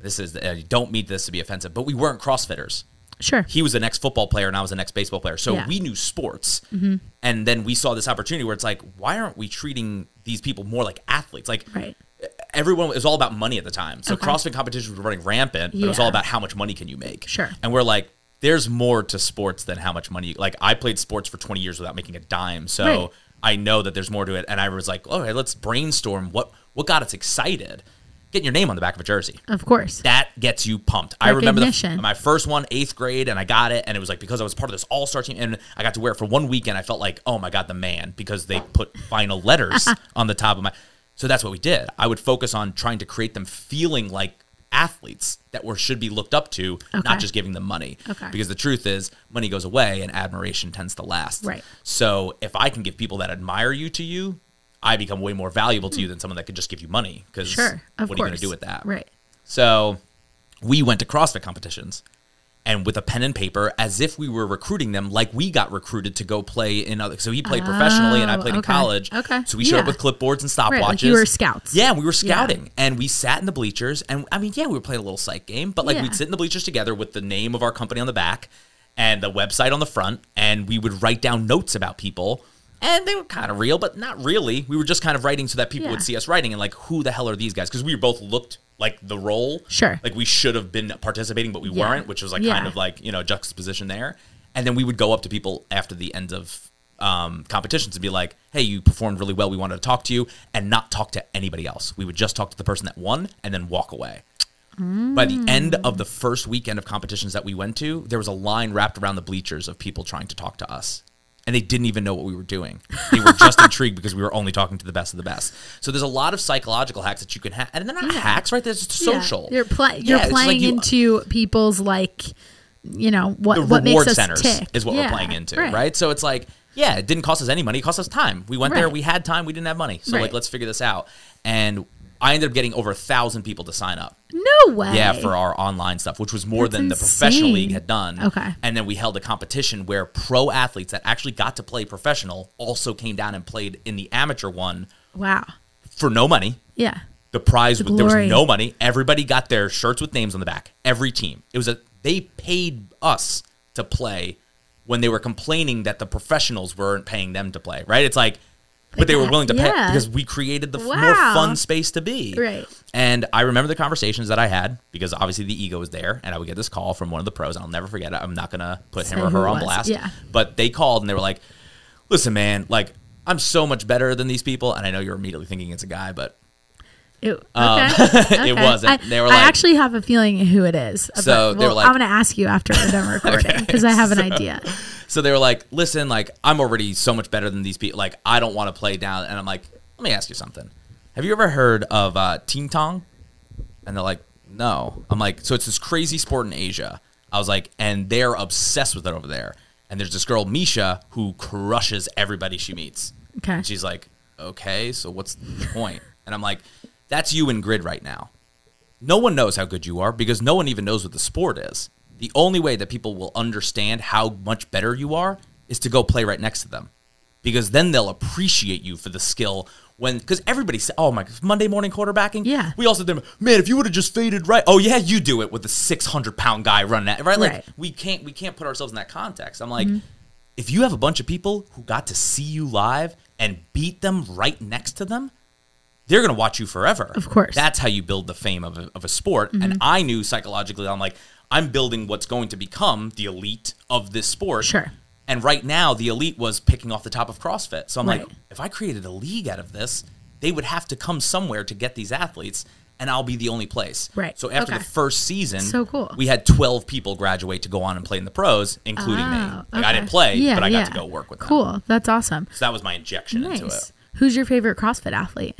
Speaker 3: this is, uh, don't mean this to be offensive, but we weren't CrossFitters.
Speaker 2: Sure.
Speaker 3: He was an ex football player and I was an ex baseball player. So
Speaker 2: Yeah. Mm-hmm.
Speaker 3: we knew sports. And then we saw this opportunity where it's like, why aren't we treating these people more like athletes? Like,
Speaker 2: Right.
Speaker 3: everyone was all about money at the time. So
Speaker 2: Okay.
Speaker 3: CrossFit competitions were running rampant, but it was all about how much money can you make.
Speaker 2: Sure.
Speaker 3: And we're like, there's more to sports than how much money. Like I played sports for 20 years without making a dime, so
Speaker 2: Right.
Speaker 3: I know that there's more to it. And I was like, okay, let's brainstorm what what got us excited. Getting your name on the back of a jersey
Speaker 2: Of course.
Speaker 3: that gets you pumped. I remember the, my first one, eighth grade, and I got it, and it was like because I was part of this all star team, and I got to wear it for one weekend. I felt like, oh my god, the man, because they put final letters *laughs* on the top of my. So that's what we did. I would focus on trying to create them feeling like athletes that were should be looked up to,
Speaker 2: Okay.
Speaker 3: not just giving them money.
Speaker 2: Okay.
Speaker 3: Because the truth is, money goes away, and admiration tends to last.
Speaker 2: Right.
Speaker 3: So if I can give people that admire you to you. I become way more valuable to you hmm. than someone that could just give you money. Because
Speaker 2: Sure.
Speaker 3: What
Speaker 2: course.
Speaker 3: are you going to do with that?
Speaker 2: Right.
Speaker 3: So we went to CrossFit competitions and with a pen and paper as if we were recruiting them like we got recruited to go play in other so he played oh, professionally and I
Speaker 2: Oh,
Speaker 3: played in college.
Speaker 2: Okay.
Speaker 3: So we showed up with clipboards and stopwatches.
Speaker 2: Right, like you were scouts.
Speaker 3: Yeah, we were scouting and we sat in the bleachers and I mean, yeah, we were playing a little psych game, but like
Speaker 2: Yeah.
Speaker 3: we'd sit in the bleachers together with the name of our company on the back and the website on the front and we would write down notes about people. And they were kind of real, but not really. We were just kind of writing so that people
Speaker 2: Yeah.
Speaker 3: would see us writing and like, who the hell are these guys? Because we both looked like the role.
Speaker 2: Sure.
Speaker 3: Like we should have been participating, but we
Speaker 2: Yeah.
Speaker 3: weren't, which was like
Speaker 2: Yeah.
Speaker 3: kind of like, you know, juxtaposition there. And then we would go up to people after the end of um, competitions and be like, hey, you performed really well. We wanted to talk to you and not talk to anybody else. We would just talk to the person that won and then walk away. By the end of the first weekend of competitions that we went to, there was a line wrapped around the bleachers of people trying to talk to us. And they didn't even know what we were doing. They were just *laughs* intrigued because we were only talking to the best of the best. So there's a lot of psychological hacks that you can have. And they're not hacks, right? They're just
Speaker 2: Yeah.
Speaker 3: social.
Speaker 2: You're, pla- you're
Speaker 3: Yeah, it's like
Speaker 2: playing
Speaker 3: you-
Speaker 2: into people's like, you know what
Speaker 3: the
Speaker 2: what
Speaker 3: reward
Speaker 2: makes us
Speaker 3: centers
Speaker 2: tick
Speaker 3: is what
Speaker 2: Yeah,
Speaker 3: we're playing into, right. So it's like, yeah, it didn't cost us any money; it cost us time. We went there, we had time, we didn't have money, so
Speaker 2: Right.
Speaker 3: like, let's figure this out. And I ended up getting over a thousand people to sign up.
Speaker 2: No way.
Speaker 3: Yeah, for our online stuff, which was more
Speaker 2: That's
Speaker 3: than the professional league had done.
Speaker 2: Okay.
Speaker 3: And then we held a competition where pro athletes that actually got to play professional also came down and played in the amateur one
Speaker 2: wow.
Speaker 3: for no money.
Speaker 2: Yeah.
Speaker 3: The prize was, there was no money. Everybody got their shirts with names on the back. Every team. It was a they paid us to play when they were complaining that the professionals weren't paying them to play. Right? It's like, but they were willing to pay
Speaker 2: Yeah.
Speaker 3: because we created the f- more fun space to be.
Speaker 2: Right.
Speaker 3: And I remember the conversations that I had because obviously the ego was there, and I would get this call from one of the pros, and I'll never forget it. I'm not gonna put him or her on blast.
Speaker 2: Yeah.
Speaker 3: But they called and they were like, "Listen, man, like I'm so much better than these people." And I know you're immediately thinking it's a guy, but *laughs*
Speaker 2: It, okay.
Speaker 3: Um,
Speaker 2: okay.
Speaker 3: it wasn't.
Speaker 2: I,
Speaker 3: They were
Speaker 2: I actually have a feeling who it is.
Speaker 3: So they were like-
Speaker 2: I'm going to ask you after we're done *laughs* recording because I have an idea.
Speaker 3: So they were like, listen, like, I'm already so much better than these people. Like, I don't want to play down. And I'm like, let me ask you something. Have you ever heard of uh, Ting Tong? And they're like, no. I'm like, so it's this crazy sport in Asia. I was like, and they're obsessed with it over there. And there's this girl, Misha, who crushes everybody she meets.
Speaker 2: Okay.
Speaker 3: And she's like, okay, so what's the point? And I'm like, that's you in grid right now. No one knows how good you are because no one even knows what the sport is. The only way that people will understand how much better you are is to go play right next to them because then they'll appreciate you for the skill when because everybody said oh my monday morning quarterbacking
Speaker 2: Yeah.
Speaker 3: we also did man if you would have just faded right oh yeah you do it with the 600 pound guy running at right like
Speaker 2: Right.
Speaker 3: we can't we can't put ourselves in that context i'm like mm-hmm. if you have a bunch of people who got to see you live and beat them right next to them they're going to watch you forever.
Speaker 2: Of course. Mm-hmm.
Speaker 3: That's how you build the fame of a, of a sport. And I knew psychologically, I'm like, I'm building what's going to become the elite of this sport.
Speaker 2: Sure.
Speaker 3: And right now, the elite was picking off the top of CrossFit. So I'm like, if I created a league out of this, they would have to come somewhere to get these athletes, and I'll be the only place.
Speaker 2: Right.
Speaker 3: So after
Speaker 2: Okay.
Speaker 3: the first season,
Speaker 2: So cool.
Speaker 3: we had 12 people graduate to go on and play in the pros, including me.
Speaker 2: Oh,
Speaker 3: Like I didn't play,
Speaker 2: Yeah,
Speaker 3: but I got to go work with them.
Speaker 2: Cool. That's awesome.
Speaker 3: So that was my injection into it.
Speaker 2: Who's your favorite CrossFit athlete?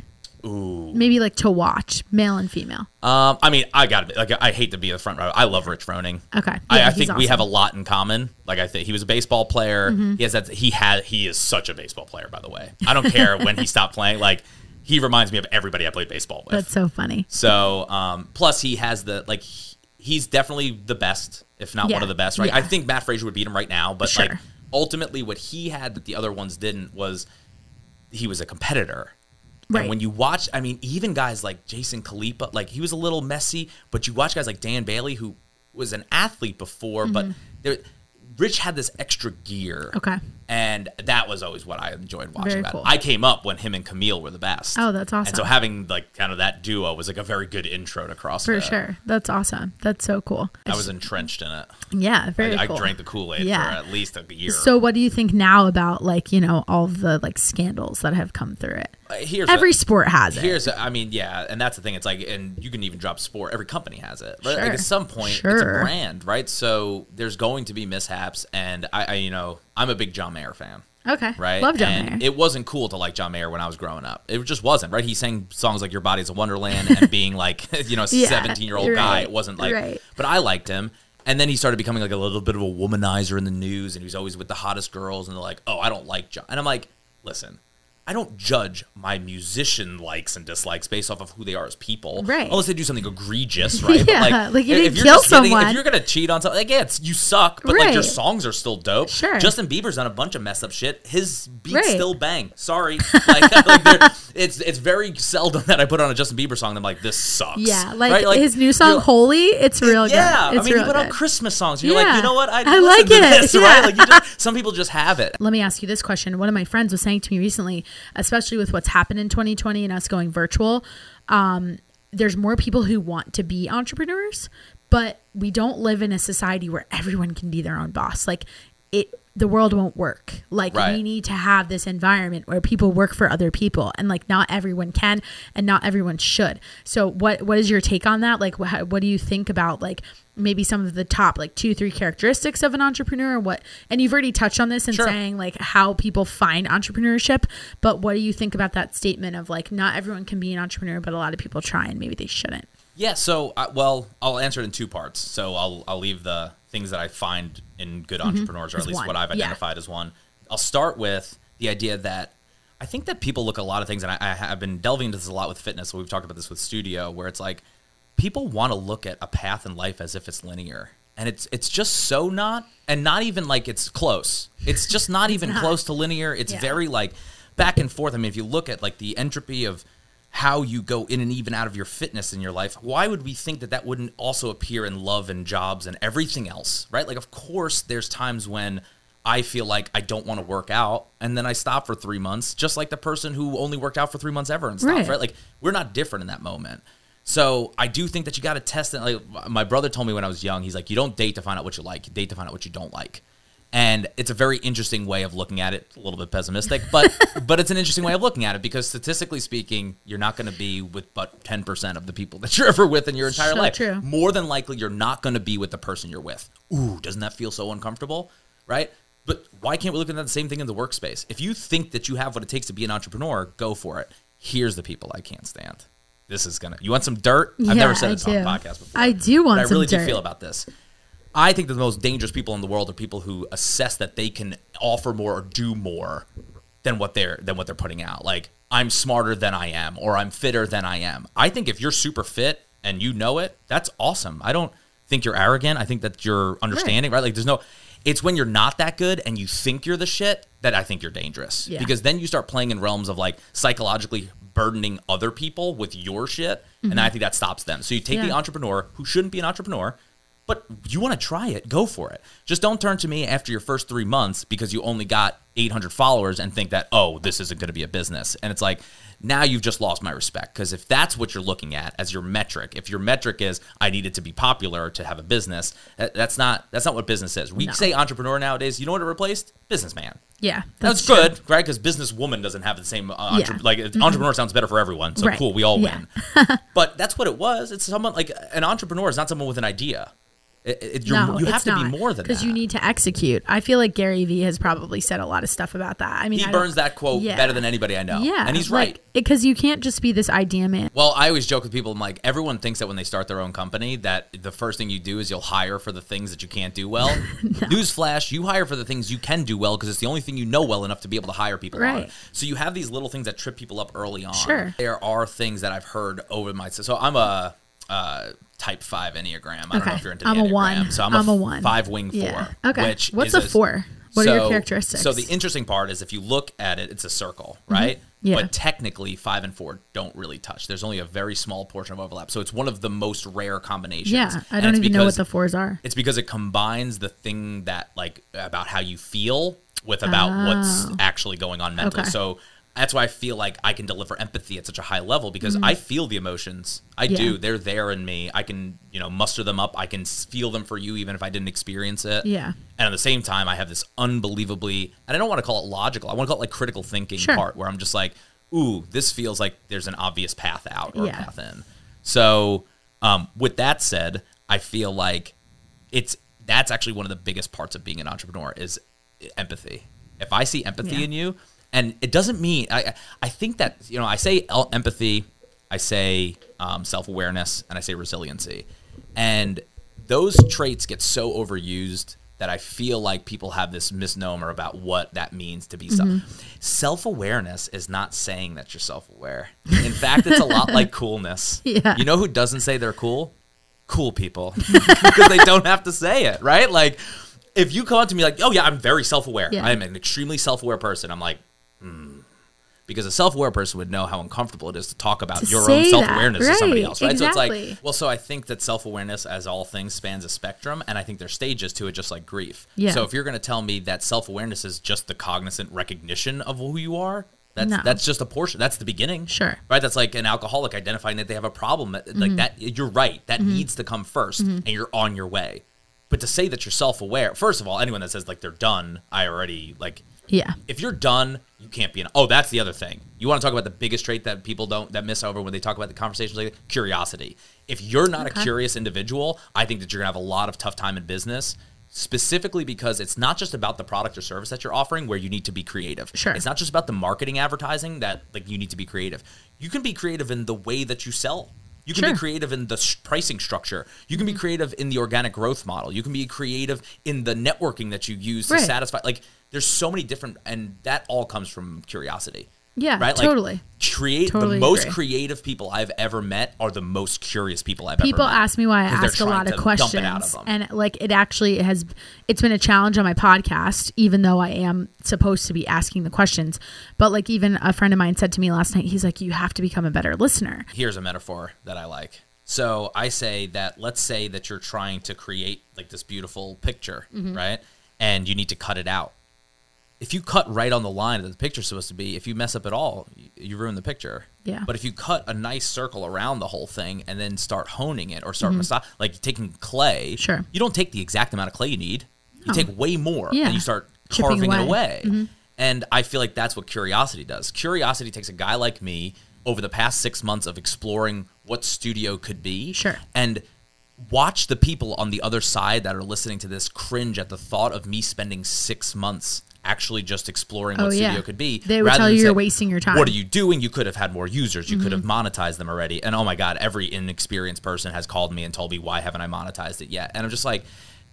Speaker 3: Ooh.
Speaker 2: Maybe like to watch, male and female.
Speaker 3: Um, I mean, I got to be like I hate to be the front row. I love Rich Froning.
Speaker 2: Okay.
Speaker 3: I,
Speaker 2: Yeah,
Speaker 3: I
Speaker 2: he's
Speaker 3: think we have a lot in common. Like I think he was a baseball player.
Speaker 2: Mm-hmm.
Speaker 3: He has that. He had. He is such a baseball player. By the way, I don't care when he stopped playing. Like he reminds me of everybody I played baseball with.
Speaker 2: That's so funny.
Speaker 3: so, um, plus he has the like. he- He's definitely the best, if not
Speaker 2: Yeah.
Speaker 3: one of the best. Right.
Speaker 2: Yeah.
Speaker 3: I think Mat Fraser would beat him right now, but like ultimately, what he had that the other ones didn't was he was a competitor.
Speaker 2: Right.
Speaker 3: And when you watch, I mean, even guys like Jason Khalipa, like he was a little messy, but you watch guys like Dan Bailey, who was an athlete before, but there, Rich had this extra gear.
Speaker 2: Mm-hmm. Okay.
Speaker 3: And that was always what I enjoyed watching.
Speaker 2: Very
Speaker 3: about
Speaker 2: cool.
Speaker 3: I came up when him and Camille were the best.
Speaker 2: Oh, that's awesome.
Speaker 3: And so having like kind of that duo was like a very good intro to CrossFit.
Speaker 2: For sure. That's awesome. That's so cool.
Speaker 3: I was entrenched in it.
Speaker 2: Yeah, very
Speaker 3: I,
Speaker 2: cool.
Speaker 3: I drank the Kool Aid
Speaker 2: Yeah.
Speaker 3: for at least a year.
Speaker 2: So what do you think now about like, you know, all the like scandals that have come through it?
Speaker 3: Here's
Speaker 2: Every
Speaker 3: a-
Speaker 2: sport has it.
Speaker 3: Here's, I mean, yeah, and that's the thing. It's like, and you can even drop sport. Every company has it. Right? Like at some point, it's a brand, right? So there's going to be mishaps, and I, I you know, I'm a big John Mayer fan,
Speaker 2: okay.
Speaker 3: right?
Speaker 2: Love John
Speaker 3: and
Speaker 2: Mayer.
Speaker 3: It wasn't cool to like John Mayer when I was growing up. It just wasn't, right? He sang songs like "Your Body's a Wonderland" and *laughs* being like, *laughs* you know, a 17 year old guy. It wasn't like,
Speaker 2: right.
Speaker 3: but I liked him. And then he started becoming like a little bit of a womanizer in the news, and he was always with the hottest girls. And they're like, "Oh, I don't like John." And I'm like, "Listen, I don't judge my musician likes and dislikes based off of who they are as people,
Speaker 2: Right.
Speaker 3: Unless they do something egregious, *laughs* right?
Speaker 2: Yeah, like you
Speaker 3: if
Speaker 2: didn't
Speaker 3: you're
Speaker 2: kill
Speaker 3: just getting- if you're gonna cheat on something, like yeah, it's, you suck, but like your songs are still dope.
Speaker 2: Sure.
Speaker 3: Justin Bieber's done a bunch of messed up shit. His beats
Speaker 2: Right.
Speaker 3: still bang. Sorry, *laughs* like, *laughs* like they're- it's it's very seldom that I put on a Justin Bieber song. and I'm like, this sucks.
Speaker 2: yeah, like,
Speaker 3: Right?
Speaker 2: his new song "Holy," it's real
Speaker 3: yeah,
Speaker 2: good. It's
Speaker 3: I mean,
Speaker 2: real
Speaker 3: you put out
Speaker 2: good.
Speaker 3: Christmas songs. You're
Speaker 2: Yeah.
Speaker 3: like, you know what? I,
Speaker 2: I like
Speaker 3: to
Speaker 2: it.
Speaker 3: This,
Speaker 2: Yeah.
Speaker 3: right? Like, you just, some people just have it.
Speaker 2: Let me ask you this question. One of my friends was saying to me recently, especially with what's happened in 2020 and us going virtual, um, there's more people who want to be entrepreneurs, but we don't live in a society where everyone can be their own boss. Like it the world won't work. Like
Speaker 3: Right.
Speaker 2: we need to have this environment where people work for other people and like not everyone can and not everyone should. So what what is your take on that? Like what, what do you think about like maybe some of the top like two three characteristics of an entrepreneur what and you've already touched on this in
Speaker 3: Sure.
Speaker 2: saying like how people find entrepreneurship but what do you think about that statement of like not everyone can be an entrepreneur but a lot of people try and maybe they shouldn't
Speaker 3: Yeah, so uh, well, I'll answer it in two parts. So I'll I'll leave the things that I find in good entrepreneurs, or at least
Speaker 2: one.
Speaker 3: what I've
Speaker 2: Yeah.
Speaker 3: identified as one. I'll start with the idea that I think that people look at a lot of things, and I, I have been delving into this a lot with fitness. So we've talked about this with studio, where it's like people want to look at a path in life as if it's linear, and it's it's just so not, and not even like it's close. It's just not *laughs* even close to linear. It's
Speaker 2: Yeah.
Speaker 3: very like back and forth. I mean, if you look at like the entropy of how you go in and even out of your fitness in your life, why would we think that that wouldn't also appear in love and jobs and everything else, right? Like, of course, there's times when I feel like I don't want to work out and then I stop for three months, just like the person who only worked out for three months ever and stopped,
Speaker 2: Right.
Speaker 3: right? Like, we're not different in that moment. So I do think that you got to test it. Like my brother told me when I was young, he's like, you don't date to find out what you like, you date to find out what you don't like. And it's a very interesting way of looking at it. A little bit pessimistic, but *laughs* but it's an interesting way of looking at it because statistically speaking, you're not going to be with but ten percent of the people that you're ever with in your entire
Speaker 2: So
Speaker 3: life.
Speaker 2: true.
Speaker 3: More than likely, you're not going to be with the person you're with. Ooh, doesn't that feel so uncomfortable? Right? But why can't we look at the same thing in the workspace? If you think that you have what it takes to be an entrepreneur, go for it. Here's the people I can't stand. This is gonna. You want some dirt? I've
Speaker 2: Yeah,
Speaker 3: never said
Speaker 2: I
Speaker 3: this on a podcast before.
Speaker 2: I do want
Speaker 3: But I really
Speaker 2: dirt.
Speaker 3: do feel about this. I think that the most dangerous people in the world are people who assess that they can offer more or do more than what they're than what they're putting out. Like I'm smarter than I am, or I'm fitter than I am. I think if you're super fit and you know it, that's awesome. I don't think you're arrogant. I think that you're understanding, right? Like there's no. It's when you're not that good and you think you're the shit that I think you're dangerous
Speaker 2: Yeah.
Speaker 3: because then you start playing in realms of like psychologically burdening other people with your shit, and I think that stops them. So you take the
Speaker 2: Mm-hmm.
Speaker 3: Entrepreneur who shouldn't be an entrepreneur, but you want to try it, go for it. Just don't turn to me after your first three months because you only got 800 followers and think that, oh, this isn't going to be a business. And it's like, now you've just lost my respect. Because if that's what you're looking at as your metric, if your metric is I needed to be popular to have a business, that, that's not that's not what business is. We
Speaker 2: No.
Speaker 3: say entrepreneur nowadays. You know what it replaced? Businessman.
Speaker 2: Yeah,
Speaker 3: That's,
Speaker 2: true.
Speaker 3: good, right? Because businesswoman doesn't have the same uh, entre-
Speaker 2: Yeah. Mm-hmm.
Speaker 3: like entrepreneur sounds better for everyone. So
Speaker 2: Right.
Speaker 3: cool, we all
Speaker 2: Yeah.
Speaker 3: win. but that's what it was. It's someone like an entrepreneur is not someone with an idea. It, it,
Speaker 2: No,
Speaker 3: you have
Speaker 2: it's
Speaker 3: to
Speaker 2: not,
Speaker 3: be more than that.
Speaker 2: because you need to execute. I feel like Gary Vee has probably said a lot of stuff about that. I mean,
Speaker 3: he
Speaker 2: I
Speaker 3: burns that quote
Speaker 2: Yeah.
Speaker 3: better than anybody I know.
Speaker 2: Yeah,
Speaker 3: and he's right.
Speaker 2: because you can't just be this idea man.
Speaker 3: Well, I always joke with people. I'm like, everyone thinks that when they start their own company, that the first thing you do is you'll hire for the things that you can't do well. *laughs* Newsflash: you hire for the things you can do well because it's the only thing you know well enough to be able to hire people on.
Speaker 2: Right.
Speaker 3: So you have these little things that trip people up early on.
Speaker 2: Sure.
Speaker 3: There are things that I've heard over my. So I'm a. Uh, type five enneagram. I don't know
Speaker 2: Okay.
Speaker 3: if you're into
Speaker 2: I'm
Speaker 3: the
Speaker 2: a one.
Speaker 3: So I'm,
Speaker 2: I'm
Speaker 3: a,
Speaker 2: a one.
Speaker 3: five wing four.
Speaker 2: Yeah. Okay.
Speaker 3: Which
Speaker 2: What's a four? What are your characteristics?
Speaker 3: So the interesting part is if you look at it, it's a circle, right?
Speaker 2: Mm-hmm. Yeah.
Speaker 3: But technically, five and four don't really touch. There's only a very small portion of overlap. So it's one of the most rare combinations.
Speaker 2: yeah, I
Speaker 3: And
Speaker 2: don't even know what the fours are.
Speaker 3: It's because it combines the thing that like about how you feel with about what's actually going on mentally.
Speaker 2: Oh. Okay.
Speaker 3: So that's why I feel like I can deliver empathy at such a high level because I feel the emotions. I
Speaker 2: Mm-hmm. Yeah.
Speaker 3: do. They're there in me. I can, you know, muster them up. I can feel them for you even if I didn't experience it.
Speaker 2: Yeah.
Speaker 3: And at the same time, I have this unbelievably, and I don't want to call it logical. I want to call it like critical thinking
Speaker 2: Sure.
Speaker 3: part where I'm just like, ooh, this feels like there's an obvious path out or
Speaker 2: Yeah.
Speaker 3: a path in. So, um, with that said, I feel like it's that's actually one of the biggest parts of being an entrepreneur is empathy. If I see empathy
Speaker 2: Yeah.
Speaker 3: in you, and it doesn't mean I I think that you know I say empathy, I say um, self awareness, and I say resiliency, and those traits get so overused that I feel like people have this misnomer about what that means to be
Speaker 2: Mm-hmm.
Speaker 3: self. Self awareness is not saying that you're self aware. In fact, it's a lot like *laughs* coolness.
Speaker 2: Yeah.
Speaker 3: You know who doesn't say they're cool? Cool people, *laughs* because they don't have to say it, right? Like, if you come up to me like, "Oh yeah, I'm very self aware.
Speaker 2: Yeah.
Speaker 3: I am an extremely self aware person," I'm like, hmm. Because a self-aware person would know how uncomfortable it is to talk about
Speaker 2: To
Speaker 3: your own self-awareness to somebody else, right? So it's like, well, so I think that self-awareness, as all things, spans a spectrum, and I think there's stages to it, just like grief.
Speaker 2: Yeah.
Speaker 3: So if you're going to tell me that self-awareness is just the cognizant recognition of who you are, that's
Speaker 2: No.
Speaker 3: that's just a portion. That's the beginning.
Speaker 2: Sure. Mm-hmm.
Speaker 3: Right. That's like an alcoholic identifying that they have a problem. Like that. You're right. That needs to come 1st and you're on your way. But to say that you're self-aware, first of all, anyone that says like they're done, I already like
Speaker 2: Yeah.
Speaker 3: if you're done, you can't be an. Oh, that's the other thing. You want to talk about the biggest trait that people don't that miss over when they talk about the conversations like that? curiosity. If you're not a curious individual, I think that you're gonna have a lot of tough time in business. Specifically because it's not just about the product or service that you're offering where you need to be creative.
Speaker 2: Sure.
Speaker 3: It's not just about the marketing advertising that like you need to be creative. You can be creative in the way that you sell. You can
Speaker 2: Sure.
Speaker 3: be creative in the pricing structure. You can be mm-hmm. creative in the organic growth model. You can be creative in the networking that you use to satisfy. Like, there's so many different, and that all comes from curiosity.
Speaker 2: Yeah,
Speaker 3: right.
Speaker 2: totally.
Speaker 3: create
Speaker 2: Totally
Speaker 3: the most
Speaker 2: agree.
Speaker 3: creative people I've ever met are the most curious people I've
Speaker 2: people
Speaker 3: ever met.
Speaker 2: People ask me why I ask a lot of questions,
Speaker 3: of
Speaker 2: and like it actually has. It's been a challenge on my podcast, even though I am supposed to be asking the questions. But like even a friend of mine said to me last night, he's like, "You have to become a better listener."
Speaker 3: here's a metaphor that I like. So I say that let's say that you're trying to create like this beautiful picture,
Speaker 2: Mm-hmm.
Speaker 3: right? And you need to cut it out. If you cut right on the line that the picture's supposed to be, if you mess up at all, you, ruin the picture.
Speaker 2: Yeah.
Speaker 3: But if you cut a nice circle around the whole thing and then start honing it or start massa- like taking clay,
Speaker 2: Mm-hmm. Sure.
Speaker 3: you don't take the exact amount of clay you need. You
Speaker 2: No.
Speaker 3: take way more
Speaker 2: Yeah.
Speaker 3: and you start
Speaker 2: Chipping
Speaker 3: carving it
Speaker 2: away. Mm-hmm.
Speaker 3: away. And I feel like that's what curiosity does. Curiosity takes a guy like me over the past six months of exploring what studio could be.
Speaker 2: Sure.
Speaker 3: And watch the people on the other side that are listening to this cringe at the thought of me spending six months actually just exploring
Speaker 2: Oh,
Speaker 3: what
Speaker 2: yeah.
Speaker 3: studio could be.
Speaker 2: They would tell you you're wasting your time. Mm-hmm.
Speaker 3: What are you doing? You could have had more users. You could have monetized them already. And oh my God, every inexperienced person has called me and told me, why haven't I monetized it yet? And I'm just like,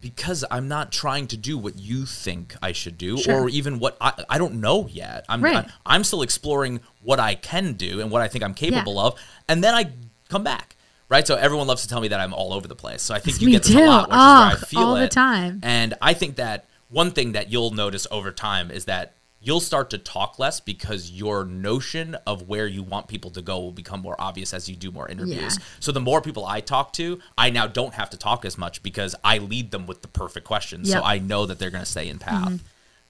Speaker 3: because I'm not trying to do what you think I should do,
Speaker 2: Sure.
Speaker 3: or even what I, I don't know yet. I'm
Speaker 2: Right.
Speaker 3: I, am still exploring what I can do and what I think I'm capable of, and then I come back. Right, so everyone loves to tell me that I'm all over the place. So I think *laughs* you
Speaker 2: Me
Speaker 3: get this
Speaker 2: too.
Speaker 3: a lot, which
Speaker 2: Oh,
Speaker 3: is where I feel
Speaker 2: all the time.
Speaker 3: And I think that one thing that you'll notice over time is that you'll start to talk less because your notion of where you want people to go will become more obvious as you do more interviews.
Speaker 2: Yeah.
Speaker 3: So the more people I talk to, I now don't have to talk as much because I lead them with the perfect questions.
Speaker 2: Yep. Mm-hmm.
Speaker 3: So I know that they're going to stay in path.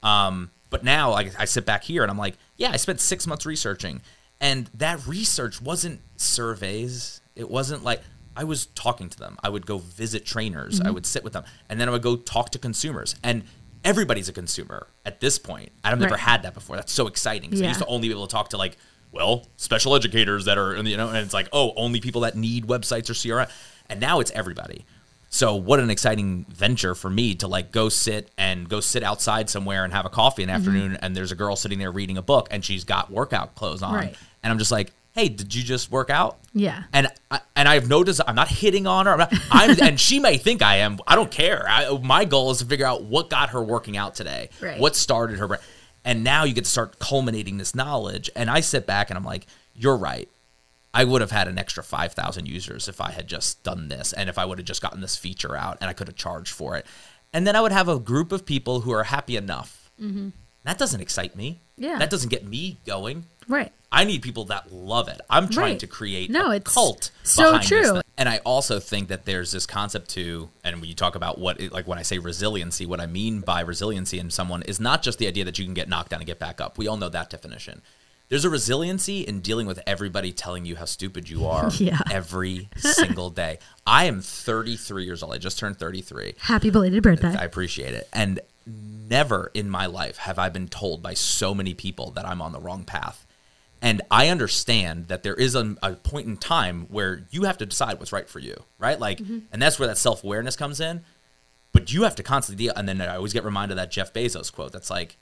Speaker 3: Um, but now like, I sit back here and I'm like, yeah, I spent six months researching. And that research wasn't surveys. It wasn't like I was talking to them. I would go visit trainers.
Speaker 2: Mm-hmm.
Speaker 3: I would sit with them. And then I would go talk to consumers. And everybody's a consumer at this point. I've never
Speaker 2: Right.
Speaker 3: had that before. That's so exciting. 'cause I used to only be able to talk to like, well, special educators that are, you know, and it's like, oh, only people that need websites or CRM. And now it's everybody. So what an exciting venture for me to like go sit and go sit outside somewhere and have a coffee in the
Speaker 2: Mm-hmm.
Speaker 3: afternoon and there's a girl sitting there reading a book and she's got workout clothes on.
Speaker 2: Right.
Speaker 3: And I'm just like, hey, did you just work out?
Speaker 2: Yeah.
Speaker 3: And I, and I've noticed I'm not hitting on her. I'm, not, I'm *laughs* and she may think I am. I don't care. I, my goal is to figure out what got her working out today.
Speaker 2: Right.
Speaker 3: What started her. And now you get to start culminating this knowledge. And I sit back and I'm like, you're right. I would have had an extra 5,000 users if I had just done this and if I would have just gotten this feature out and I could have charged for it. And then I would have a group of people who are happy enough. Mm-hmm. That doesn't excite me.
Speaker 2: Yeah.
Speaker 3: That doesn't get me going.
Speaker 2: Right.
Speaker 3: I need people that love it. I'm trying
Speaker 2: Right.
Speaker 3: to create
Speaker 2: No,
Speaker 3: a
Speaker 2: it's
Speaker 3: cult
Speaker 2: so true.
Speaker 3: And I also think that there's this concept too, and when you talk about what, it, like when I say resiliency, what I mean by resiliency in someone is not just the idea that you can get knocked down and get back up. We all know that definition. There's a resiliency in dealing with everybody telling you how stupid you are *laughs*
Speaker 2: Yeah.
Speaker 3: every single day. I am 33 years old. I just turned 33.
Speaker 2: Happy belated birthday.
Speaker 3: I appreciate it. And never in my life have I been told by so many people that I'm on the wrong path. And I understand that there is a, a point in time where you have to decide what's right for you, right? Like, mm-hmm. and that's where that self awareness comes in. But you have to constantly deal. And then I always get reminded of that Jeff Bezos quote that's like,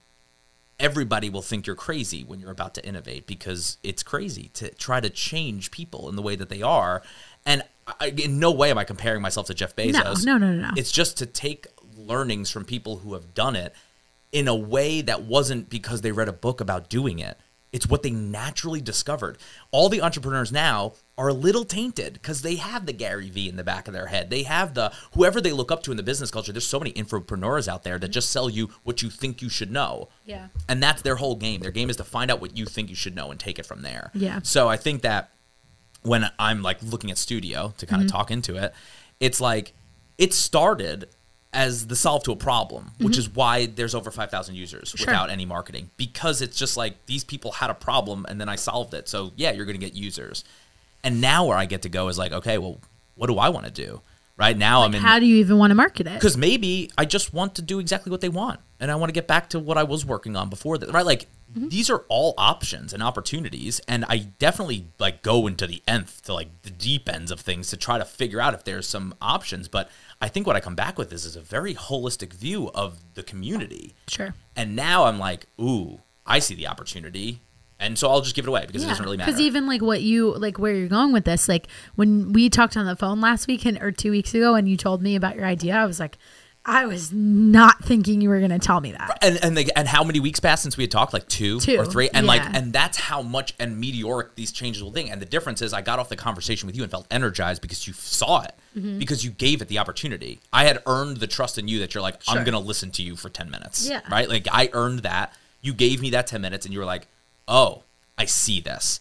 Speaker 3: everybody will think you're crazy when you're about to innovate because it's crazy to try to change people in the way that they are. And I, in no way am I comparing myself to Jeff Bezos.
Speaker 2: no, no, no, no.
Speaker 3: It's just to take learnings from people who have done it in a way that wasn't because they read a book about doing it. It's what they naturally discovered. All the entrepreneurs now are a little tainted because they have the Gary Vee in the back of their head. They have the whoever they look up to in the business culture. There's so many infopreneurs out there that just sell you what you think you should know.
Speaker 2: Yeah.
Speaker 3: And that's their whole game. Their game is to find out what you think you should know and take it from there.
Speaker 2: Yeah.
Speaker 3: So I think that when I'm like looking at studio to kind of mm-hmm. talk into it, it's like it started as the solve to a problem, which is mm-hmm. why there's over 5,000 users without any marketing because it's just like these people had a problem and then I solved it. So yeah, you're going to get users. And now where I get to go is like, okay, well, what do I want to do? Right now I'm in
Speaker 2: How do you even want to market it?
Speaker 3: because maybe I just want to do exactly what they want, and I want to get back to what I was working on before that. Right? Like
Speaker 2: Mm-hmm.
Speaker 3: these are all options and opportunities, and I definitely like go into the nth to like the deep ends of things to try to figure out if there's some options. But I think what I come back with is is a very holistic view of the community.
Speaker 2: Sure.
Speaker 3: And now I'm like, ooh, I see the opportunity, and so I'll just give it away because it doesn't really matter.
Speaker 2: Because even like what you like where you're going with this, like when we talked on the phone last week and or two weeks ago, and you told me about your idea, I was like, I was not thinking you were going to tell me that.
Speaker 3: and and they, and how many weeks passed since we had talked? Like two,
Speaker 2: Two,
Speaker 3: or three? And like and that's how much and meteoric these changes will think and the difference is i got off the conversation with you and felt energized because you saw it
Speaker 2: Mm-hmm.
Speaker 3: because you gave it the opportunity. I had earned the trust in you that you're like i'm gonna listen to you for 10 minutes
Speaker 2: Yeah.
Speaker 3: right? Like i earned that. You gave me that 10 minutes and you were like oh i see this.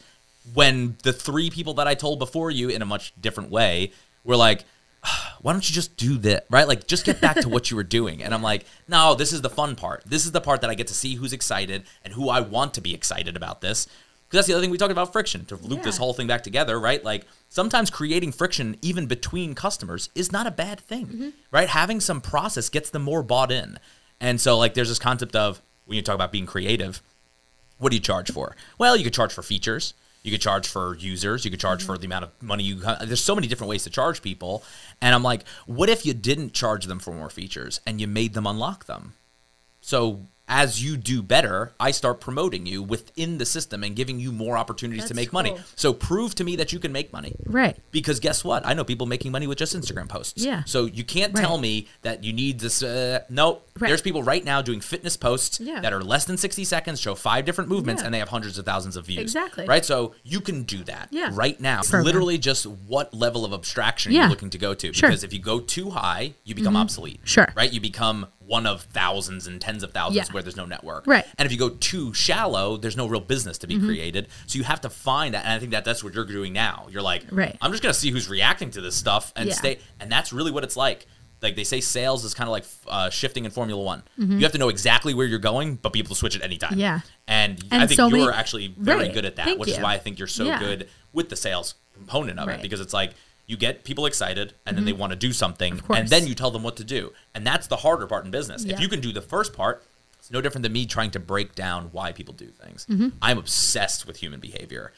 Speaker 3: When the three people that i told before you in a much different way were like *sighs* why don't you just do that right? Like just get back to what you were doing. And i'm like no this is the fun part. This is the part that i get to see who's excited and who i want to be excited about this. Because that's the other thing we talked about friction to loop this whole thing back together right? Like sometimes creating friction even between customers is not a bad thing
Speaker 2: Mm-hmm.
Speaker 3: right? Having some process gets them more bought in. And so like there's this concept of when you talk about being creative what do you charge for? Well, you could charge for features. You could charge for users. You could charge for mm-hmm. the amount of money you. There's so many different ways to charge people, and I'm like, what if you didn't charge them for more features and you made them unlock them? So as you do better, I start promoting you within the system and giving you more opportunities to
Speaker 2: That's
Speaker 3: make money. So prove to me that you can make money.
Speaker 2: Right.
Speaker 3: Because guess what? I know people making money with just Instagram posts.
Speaker 2: Yeah.
Speaker 3: So you can't
Speaker 2: Right.
Speaker 3: tell me that you need this. Uh, no,
Speaker 2: Right.
Speaker 3: there's people right now doing fitness posts
Speaker 2: Yeah.
Speaker 3: that are less than 60 seconds, show five different movements,
Speaker 2: Yeah.
Speaker 3: and they have hundreds of thousands of views.
Speaker 2: Exactly.
Speaker 3: Right. So you can do that.
Speaker 2: Yeah.
Speaker 3: Right now. It's literally just what level of abstraction
Speaker 2: Yeah.
Speaker 3: you're looking to go to.
Speaker 2: Sure. Mm-hmm.
Speaker 3: Because if you go too high, you become obsolete.
Speaker 2: Sure.
Speaker 3: Right. You become one of thousands and tens of thousands
Speaker 2: Yeah.
Speaker 3: where there's no network.
Speaker 2: Right. Mm-hmm.
Speaker 3: And if you go too shallow, there's no real business to be created. So you have to find that. And I think that that's what you're doing now. You're like,
Speaker 2: Right.
Speaker 3: I'm just gonna see who's reacting to this stuff and
Speaker 2: Yeah.
Speaker 3: stay. And that's really what it's like. Like they say, sales is kind of like uh, shifting in Formula One. You have to know exactly where you're going, but be able to switch at any time.
Speaker 2: Mm-hmm. Yeah.
Speaker 3: And,
Speaker 2: And
Speaker 3: I think
Speaker 2: so
Speaker 3: you're
Speaker 2: many-
Speaker 3: actually very
Speaker 2: Right.
Speaker 3: good at that,
Speaker 2: Thank
Speaker 3: which is why I think you're so
Speaker 2: Yeah.
Speaker 3: good with the sales component of
Speaker 2: Right.
Speaker 3: it because it's like you get people excited and then they want to do something
Speaker 2: Mm-hmm.
Speaker 3: and then you tell them what to do. And that's the harder part in business.
Speaker 2: Yeah.
Speaker 3: If you can do the first part, it's no different than me trying to break down why people do things.
Speaker 2: Mm-hmm.
Speaker 3: I'm obsessed with human behavior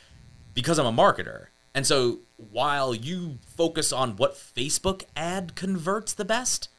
Speaker 3: because I'm a marketer. And so while you focus on what Facebook ad converts the best,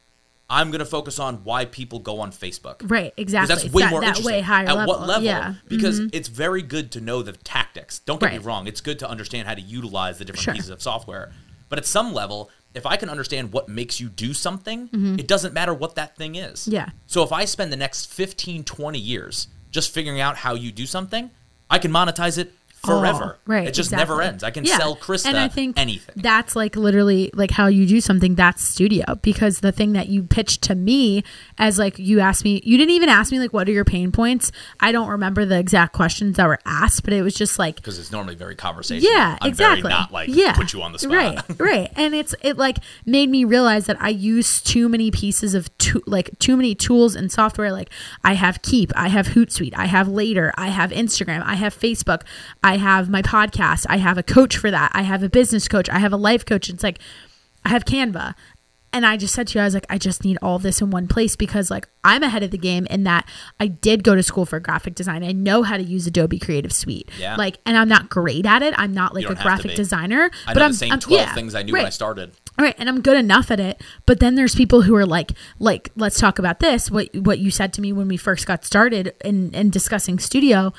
Speaker 3: I'm going to focus on why people go on Facebook.
Speaker 2: Right, exactly.
Speaker 3: That's way
Speaker 2: that-
Speaker 3: more
Speaker 2: that way higher
Speaker 3: At what
Speaker 2: level,
Speaker 3: level?
Speaker 2: yeah. Mm-hmm.
Speaker 3: Because it's very good to know the tactics. Don't get
Speaker 2: Right.
Speaker 3: me wrong. It's good to understand how to utilize the different
Speaker 2: Sure.
Speaker 3: pieces of software. But at some level, if I can understand what makes you do something, it doesn't matter what that thing is.
Speaker 2: Mm-hmm. Yeah.
Speaker 3: So if I spend the next 15, 20 years just figuring out how you do something, I can monetize it Oh, forever.
Speaker 2: Oh, right.
Speaker 3: It just
Speaker 2: exactly.
Speaker 3: never ends. I can
Speaker 2: Yeah.
Speaker 3: sell Krysta
Speaker 2: and I think
Speaker 3: anything.
Speaker 2: That's like literally like how you do something. That's studio because the thing that you pitched to me as like you asked me, you didn't even ask me like what are your pain points. I don't remember the exact questions that were asked, but it was just like
Speaker 3: because it's normally very conversational.
Speaker 2: yeah,
Speaker 3: I'm
Speaker 2: exactly.
Speaker 3: very not like
Speaker 2: yeah,
Speaker 3: put you on the spot.
Speaker 2: Right, right. And it's it like made me realize that I use too many pieces of to, like too many tools and software. Like I have Keep, I have Hootsuite, I have Later, I have Instagram, I have Facebook, I have my podcast, I have a coach for that, I have a business coach, I have a life coach. It's like I have Canva. And I just said to you, I was like, I just need all this in one place because, like, I'm ahead of the game in that I did go to school for graphic design. I know how to use Adobe Creative Suite.
Speaker 3: Yeah.
Speaker 2: Like, and I'm not great at it. I'm not like a
Speaker 3: don't have to
Speaker 2: graphic designer.
Speaker 3: I
Speaker 2: but I'm
Speaker 3: the same
Speaker 2: I'm-
Speaker 3: 12
Speaker 2: yeah,
Speaker 3: things I knew when I started.
Speaker 2: All right, and I'm good enough at it. But then there's people who are like, like, let's talk about this. What what you said to me when we first got started in, in discussing studio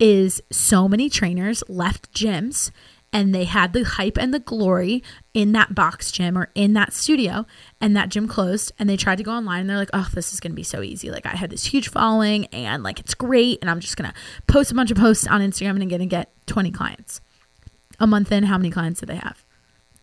Speaker 2: is so many trainers left gyms and they had the hype and the glory in that box gym or in that studio and that gym closed and they tried to go online and they're like oh this is going to be so easy like i had this huge following and like it's great and i'm just going to post a bunch of posts on instagram and i'm going to get 20 clients a month in how many clients do they have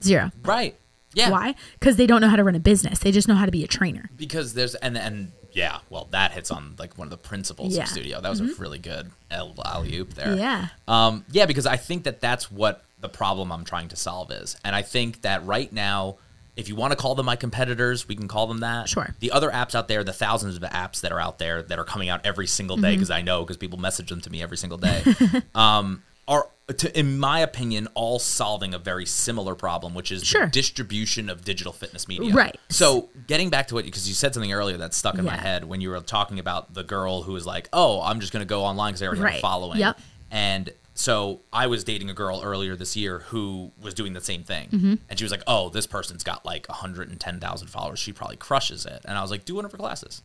Speaker 2: zero
Speaker 3: Right. Yeah.
Speaker 2: why? Because they don't know how to run a business. They just know how to be a trainer.
Speaker 3: because there's and and yeah, well, that hits on like one of the principles
Speaker 2: Yeah. Mm-hmm.
Speaker 3: of studio. That was a really good alley oop there.
Speaker 2: Yeah.
Speaker 3: Um, yeah, because I think that that's what the problem I'm trying to solve is, and I think that right now, if you want to call them my competitors, we can call them that.
Speaker 2: Sure.
Speaker 3: The other apps out there, the thousands of apps that are out there that are coming out every single
Speaker 2: Mm-hmm.
Speaker 3: day, because I know because people message them to me every single day, *laughs* um, are. To, in my opinion, all solving a very similar problem, which is
Speaker 2: Sure.
Speaker 3: the distribution of digital fitness media.
Speaker 2: Right.
Speaker 3: So getting back to what because you said something earlier that stuck in my head when you were talking about the girl who was like, "Oh, I'm just going to go online because I already have a
Speaker 2: Right.
Speaker 3: following."
Speaker 2: Yep.
Speaker 3: And so I was dating a girl earlier this year who was doing the same thing,
Speaker 2: Mm-hmm.
Speaker 3: and she was like, "Oh, this person's got like 110,000 followers. She probably crushes it." And I was like, "Do one of her classes."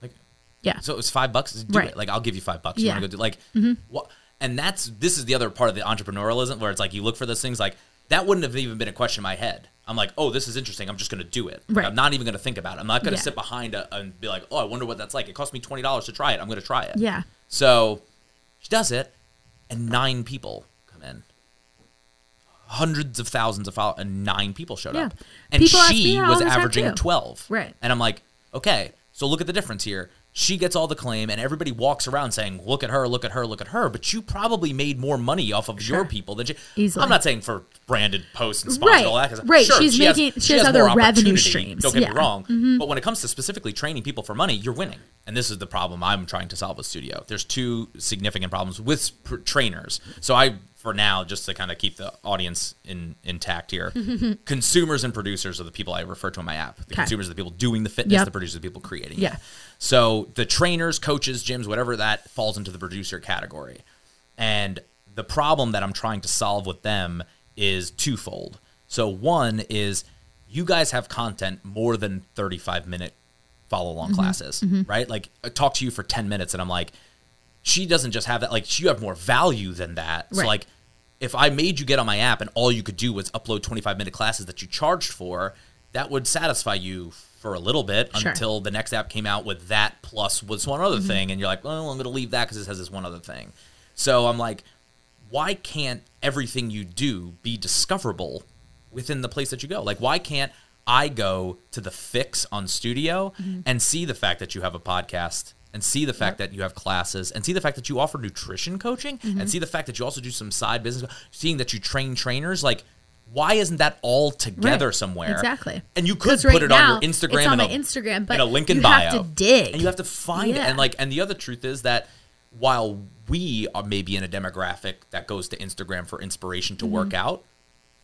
Speaker 3: Like,
Speaker 2: Yeah.
Speaker 3: so it was five bucks. Do
Speaker 2: Right.
Speaker 3: it. Like I'll give you five bucks. You
Speaker 2: Yeah.
Speaker 3: want to go do like what? And that's this is the other part of the entrepreneurialism where it's like you look for those things like that wouldn't have even been a question in my head. I'm like, oh, this is interesting. I'm just going to do it. Like, I'm not even going to think about it. I'm not going to
Speaker 2: Yeah.
Speaker 3: sit behind a, and be like, oh, I wonder what that's like. It cost me twenty dollars to try it. I'm going to try it.
Speaker 2: Yeah.
Speaker 3: So she does it, and nine people come in. Hundreds of thousands of followers, and nine people showed
Speaker 2: Yeah.
Speaker 3: up. And
Speaker 2: People
Speaker 3: she was averaging 12.
Speaker 2: Right.
Speaker 3: And I'm like, okay, so look at the difference here. She gets all the claim, and everybody walks around saying, look at her, look at her, look at her. But you probably made more money off of your people than she.
Speaker 2: Easily.
Speaker 3: I'm not saying for branded posts and sponsors
Speaker 2: Right.
Speaker 3: and all that.
Speaker 2: Right.
Speaker 3: Sure,
Speaker 2: She's
Speaker 3: she has-
Speaker 2: making- she has
Speaker 3: more
Speaker 2: other revenue streams.
Speaker 3: Don't get
Speaker 2: Yeah. Mm-hmm.
Speaker 3: me wrong. But when it comes to specifically training people for money, you're winning. And this is the problem I'm trying to solve with Studio. There's two significant problems with sp- trainers. So I, for now, just to kind of keep the audience in intact here, *laughs* consumers and producers are the people I refer to in my app. The consumers are the people doing the fitness.
Speaker 2: Yep.
Speaker 3: The producers are the people creating
Speaker 2: Yeah.
Speaker 3: it. So the trainers, coaches, gyms, whatever that falls into the producer category. And the problem that I'm trying to solve with them is twofold. So one is you guys have content more than 35 minute follow along
Speaker 2: Mm-hmm.
Speaker 3: classes, right? Like I talk to you for 10 minutes and I'm like, she doesn't just have that, like you have more value than that. So like if I made you get on my app and all you could do was upload 25 minute classes that you charged for, that would satisfy you for a little bit
Speaker 2: Sure.
Speaker 3: until the next app came out with that plus was one other mm-hmm. thing. And you're like, well, I'm going to leave that because it has this one other thing. So I'm like, why can't everything you do be discoverable within the place that you go? Like, why can't I go to the FYX on studio mm-hmm. and see the fact that you have a podcast and see the fact that you have classes and see the fact that you offer nutrition coaching and mm-hmm. see the fact that you also do some side business, seeing that you train trainers? Like, why isn't that all together
Speaker 2: Right.
Speaker 3: somewhere?
Speaker 2: Exactly.
Speaker 3: And you could put
Speaker 2: right
Speaker 3: it
Speaker 2: now,
Speaker 3: on your Instagram
Speaker 2: on
Speaker 3: and a,
Speaker 2: Instagram, but
Speaker 3: and a link in
Speaker 2: you
Speaker 3: bio.
Speaker 2: have to dig.
Speaker 3: And you have to find it. And like, and the other truth is that while we are maybe in a demographic that goes to Instagram for inspiration to work out,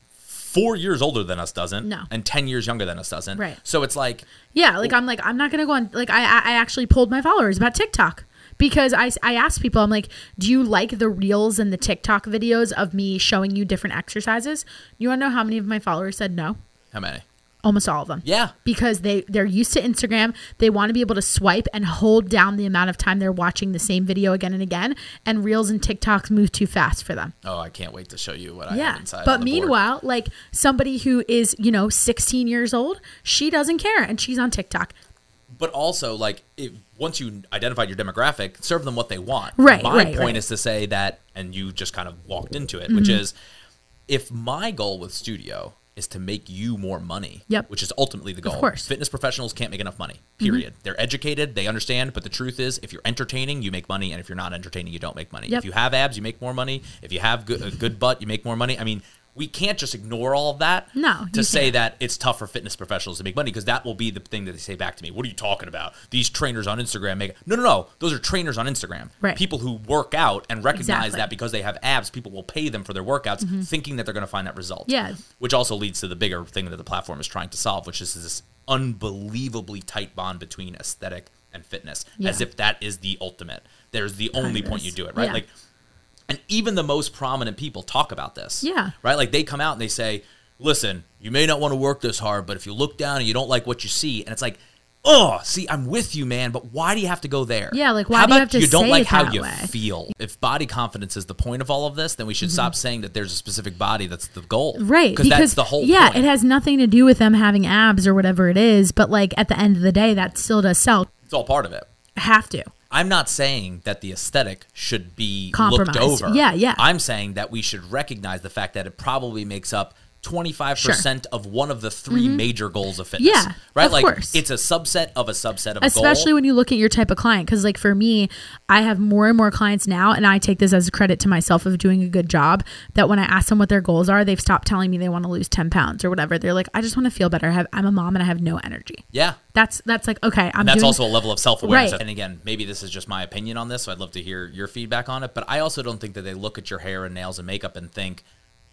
Speaker 3: four years older than us doesn't,
Speaker 2: Mm-hmm. No.
Speaker 3: and ten years younger than us doesn't.
Speaker 2: Right.
Speaker 3: So it's like,
Speaker 2: Yeah, like I'm like I'm not gonna go on. Like I I I actually pulled my followers about TikTok because I I asked people I'm like, do you like the reels and the TikTok videos of me showing you different exercises? You want to know how many of my followers said no?
Speaker 3: how many?
Speaker 2: Almost all of them.
Speaker 3: Yeah.
Speaker 2: Because they they're used to Instagram. They want to be able to swipe and hold down the amount of time they're watching the same video again and again. And reels and TikToks move too fast for them.
Speaker 3: Oh, I can't wait to show you what I have
Speaker 2: Yeah.
Speaker 3: inside.
Speaker 2: But
Speaker 3: the board.
Speaker 2: meanwhile, like somebody who is, you know, 16 years old, she doesn't care and she's on TikTok.
Speaker 3: But also like if, once you identified your demographic, serve them what they want.
Speaker 2: Right,
Speaker 3: My
Speaker 2: right,
Speaker 3: point
Speaker 2: right.
Speaker 3: is to say that, and you just kind of walked into it, which
Speaker 2: Mm-hmm.
Speaker 3: is if my goal with Studio is to make you more money,
Speaker 2: Yep.
Speaker 3: which is ultimately the goal.
Speaker 2: Of course. Mm-hmm.
Speaker 3: Fitness professionals can't make enough money. Period. They're educated, they understand, but the truth is, if you're entertaining, you make money, and if you're not entertaining, you don't make money.
Speaker 2: Yep.
Speaker 3: If you have abs, you make more money. If you have good, a good butt, you make more money. I mean. We can't just ignore all of that
Speaker 2: No,
Speaker 3: to say
Speaker 2: can't.
Speaker 3: that it's tough for fitness professionals to make money because that will be the thing that they say back to me. What are you talking about? These trainers on Instagram make no, no, no. Those are trainers on Instagram.
Speaker 2: Right.
Speaker 3: People who work out and recognize
Speaker 2: Exactly. Mm-hmm.
Speaker 3: that because they have abs, people will pay them for their workouts, thinking that they're going to find that result.
Speaker 2: Yeah.
Speaker 3: Which also leads to the bigger thing that the platform is trying to solve, which is this unbelievably tight bond between aesthetic and fitness,
Speaker 2: Yeah.
Speaker 3: as if that is the ultimate. There's the only point you do it, right?
Speaker 2: Yeah.
Speaker 3: Like and even the most prominent people talk about this.
Speaker 2: Yeah.
Speaker 3: Right? Like they come out and they say, listen, you may not want to work this hard, but if you look down and you don't like what you see, and it's like, oh, see, I'm with you, man, but why do you have to go there?
Speaker 2: Yeah, like, why
Speaker 3: how
Speaker 2: do you have to
Speaker 3: you don't
Speaker 2: say
Speaker 3: like how you
Speaker 2: way? Mm-hmm.
Speaker 3: feel? If body confidence is the point of all of this, then we should stop saying that there's a specific body that's the goal.
Speaker 2: Right.
Speaker 3: Because that's the whole
Speaker 2: Yeah,
Speaker 3: point.
Speaker 2: it has nothing to do with them having abs or whatever it is, but like at the end of the day, that still does sell.
Speaker 3: it's all part of it.
Speaker 2: Have to.
Speaker 3: I'm not saying that the aesthetic should be looked over.
Speaker 2: Yeah, yeah.
Speaker 3: I'm saying that we should recognize the fact that it probably makes up 25% of one of the 3 major goals of fitness.
Speaker 2: Mm-hmm. Yeah,
Speaker 3: Right? like
Speaker 2: course.
Speaker 3: it's a subset of a subset of a
Speaker 2: especially when you look at your type of client because like for me i have more and more clients now and i take this as a credit to myself of doing a good job that when i ask them what their goals are they've stopped telling me they want to lose 10 pounds or whatever they're like i just want to feel better I have, i'm a mom and i have no energy
Speaker 3: yeah.
Speaker 2: that's that's like okay i'm
Speaker 3: And that's
Speaker 2: doing,
Speaker 3: also a level of self awareness.
Speaker 2: Right.
Speaker 3: And again, maybe this is just my opinion on this, so I'd love to hear your feedback on it. But I also don't think that they look at your hair and nails and makeup and think,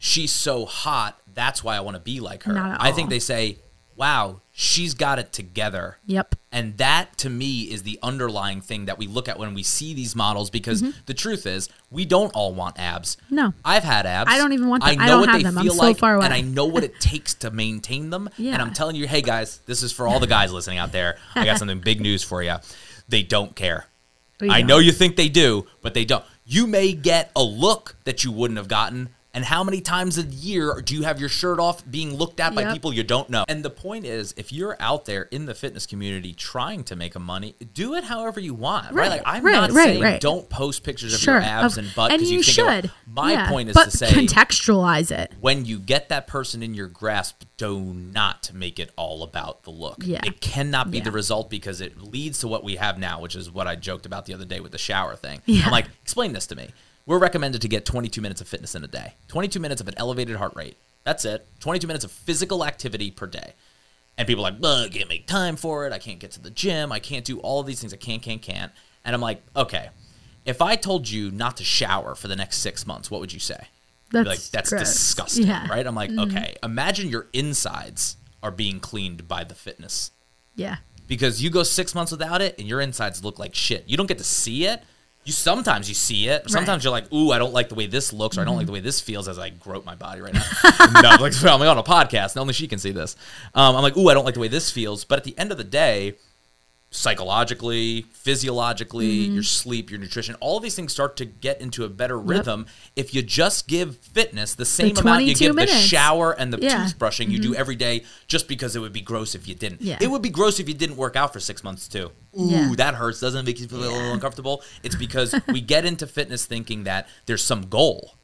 Speaker 3: she's so hot, that's why I want to be like her.
Speaker 2: Not at
Speaker 3: I think they say, wow, she's got it together.
Speaker 2: yep
Speaker 3: And that to me is the underlying thing that we look at when we see these models because the truth is we don't all want abs.
Speaker 2: Mm-hmm. No.
Speaker 3: I've had abs.
Speaker 2: I don't even want them. I
Speaker 3: know
Speaker 2: don't
Speaker 3: what
Speaker 2: have
Speaker 3: they
Speaker 2: them. I'm
Speaker 3: feel
Speaker 2: so far away.
Speaker 3: and I know what it *laughs* takes to maintain them.
Speaker 2: Yeah.
Speaker 3: And I'm telling you, hey guys, this is for all the guys listening out there. I got *laughs* something big news for you. They don't care. I
Speaker 2: don't.
Speaker 3: know you think they do, but they don't. You may get a look that you wouldn't have gotten And how many times a year do you have your shirt off being looked at by people you don't know? And the point is, if you're out there in the fitness community trying to make a money, do it however you want, right?
Speaker 2: Right,
Speaker 3: Like I'm
Speaker 2: right,
Speaker 3: not
Speaker 2: right,
Speaker 3: saying don't post pictures of
Speaker 2: Sure.
Speaker 3: your abs
Speaker 2: of-
Speaker 3: and butt
Speaker 2: and
Speaker 3: because
Speaker 2: you,
Speaker 3: you,
Speaker 2: should.
Speaker 3: My
Speaker 2: Yeah.
Speaker 3: point is to say
Speaker 2: contextualize it.
Speaker 3: when you get that person in your grasp, do not make it all about the look.
Speaker 2: Yeah.
Speaker 3: It cannot be
Speaker 2: Yeah.
Speaker 3: the result because it leads to what we have now, which is what I joked about the other day with the shower thing.
Speaker 2: Yeah.
Speaker 3: I'm like, explain this to me. We're recommended to get 22 minutes of fitness in a day, 22 minutes of an elevated heart rate. That's it. 22 minutes of physical activity per day. And people are like, "Ugh, I can't make time for it. I can't get to the gym. I can't do all of these things. I can't, can't, can't. And I'm like, okay, if I told you not to shower for the next six months, what would you say?
Speaker 2: That's
Speaker 3: like that's
Speaker 2: gross.
Speaker 3: disgusting,
Speaker 2: Yeah. Mm-hmm.
Speaker 3: right? I'm like, okay, imagine your insides are being cleaned by the fitness
Speaker 2: Yeah.
Speaker 3: because you go six months without it and your insides look like shit. You don't get to see it. You sometimes you see it. Sometimes you're like, ooh, I don't like the way this looks, or I don't like the way this feels as I grope my body right now. *laughs* no, like I'm on a podcast, and only she can see this. Um, I'm like, ooh, I don't like the way this feels. But at the end of the day, psychologically, physiologically,
Speaker 2: Mm-hmm.
Speaker 3: your sleep, your nutrition, all of these things start to get into a better rhythm if you just give fitness the same amount you
Speaker 2: 22
Speaker 3: give the shower and the
Speaker 2: Yeah.
Speaker 3: toothbrushing you do every day just because it would be gross if you didn't.
Speaker 2: Yeah.
Speaker 3: It would be gross if you didn't work out for six months too. Ooh,
Speaker 2: Yeah.
Speaker 3: that hurts. Doesn't it make you feel a little uncomfortable? It's because we get into fitness thinking that there's some goal.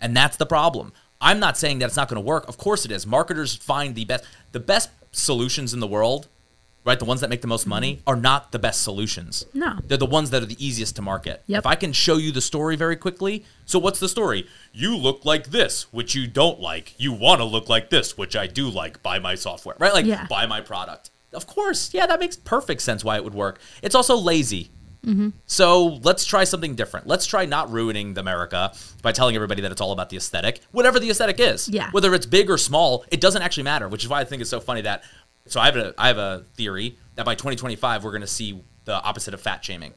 Speaker 3: And that's the problem. I'm not saying that it's not going to work. Of course it is. Marketers find the best the best solutions in the world, right? The ones that make the most money are not the best solutions.
Speaker 2: Mm-hmm. No.
Speaker 3: They're the ones that are the easiest to market.
Speaker 2: Yep.
Speaker 3: If I can show you the story very quickly, so what's the story? You look like this, which you don't like. You want to look like this, which I do like. Buy my software, right? Like
Speaker 2: Yeah.
Speaker 3: buy my product. Of course, yeah, that makes perfect sense why it would work. It's also lazy.
Speaker 2: Mm-hmm.
Speaker 3: So let's try something different. Let's try not ruining the America by telling everybody that it's all about the aesthetic, whatever the aesthetic is.
Speaker 2: Yeah.
Speaker 3: Whether it's big or small, it doesn't actually matter. Which is why I think it's so funny that. So I have a I have a theory that by 2025 we're going to see the opposite of fat shaming.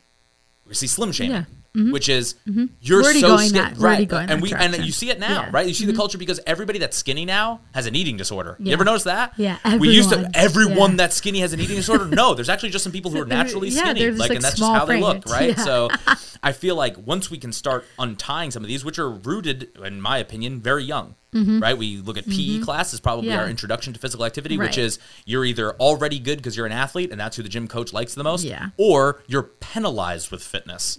Speaker 3: To see slim shaming.
Speaker 2: Yeah. Mm-hmm.
Speaker 3: Which is you're
Speaker 2: We're
Speaker 3: so
Speaker 2: going
Speaker 3: skinny,
Speaker 2: that- we're already
Speaker 3: right? and we
Speaker 2: direction.
Speaker 3: and you see it now,
Speaker 2: Yeah. Mm-hmm.
Speaker 3: right? You see the culture because everybody that's skinny now has an eating disorder. You ever notice that?
Speaker 2: Yeah,
Speaker 3: we used to
Speaker 2: everyone.
Speaker 3: everyone
Speaker 2: Yeah.
Speaker 3: that's skinny has an eating disorder. No, there's actually just some people who are *laughs* naturally
Speaker 2: Yeah,
Speaker 3: skinny, like,
Speaker 2: like,
Speaker 3: and that's just how they look, right?
Speaker 2: Yeah.
Speaker 3: So *laughs* I feel like once we can start untying some of these, which are rooted, in my opinion, very young, right? We look at PE class is probably
Speaker 2: Mm-hmm. Yeah.
Speaker 3: our introduction to physical activity, which is you're either already good because you're an athlete and that's who the gym coach likes the most,
Speaker 2: Yeah.
Speaker 3: or you're penalized with fitness.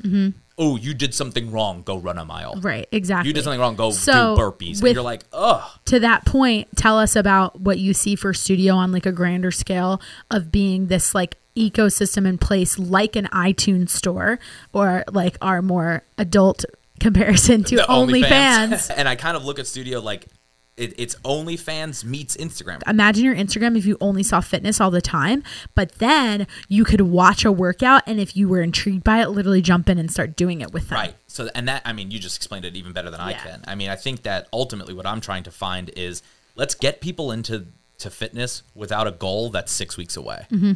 Speaker 3: Oh, you did something wrong, go run a mile.
Speaker 2: Right. Exactly.
Speaker 3: You did something wrong, go
Speaker 2: So,
Speaker 3: do burpees. And you're like, ugh.
Speaker 2: to that point, tell us about what you see for studio on like a grander scale of being this like ecosystem in place, like an iTunes store or like our more adult *laughs* comparison to
Speaker 3: The
Speaker 2: OnlyFans. *laughs*
Speaker 3: and I kind of look at studio like it, it's OnlyFans meets Instagram.
Speaker 2: Imagine your Instagram if you only saw fitness all the time, but then you could watch a workout and if you were intrigued by it, literally jump in and start doing it with them.
Speaker 3: Right. So, and that, I mean, you just explained it even better than I can. I mean, I think that ultimately what I'm trying to find is let's get people into to fitness without a goal that's six weeks away.
Speaker 2: Mm-hmm.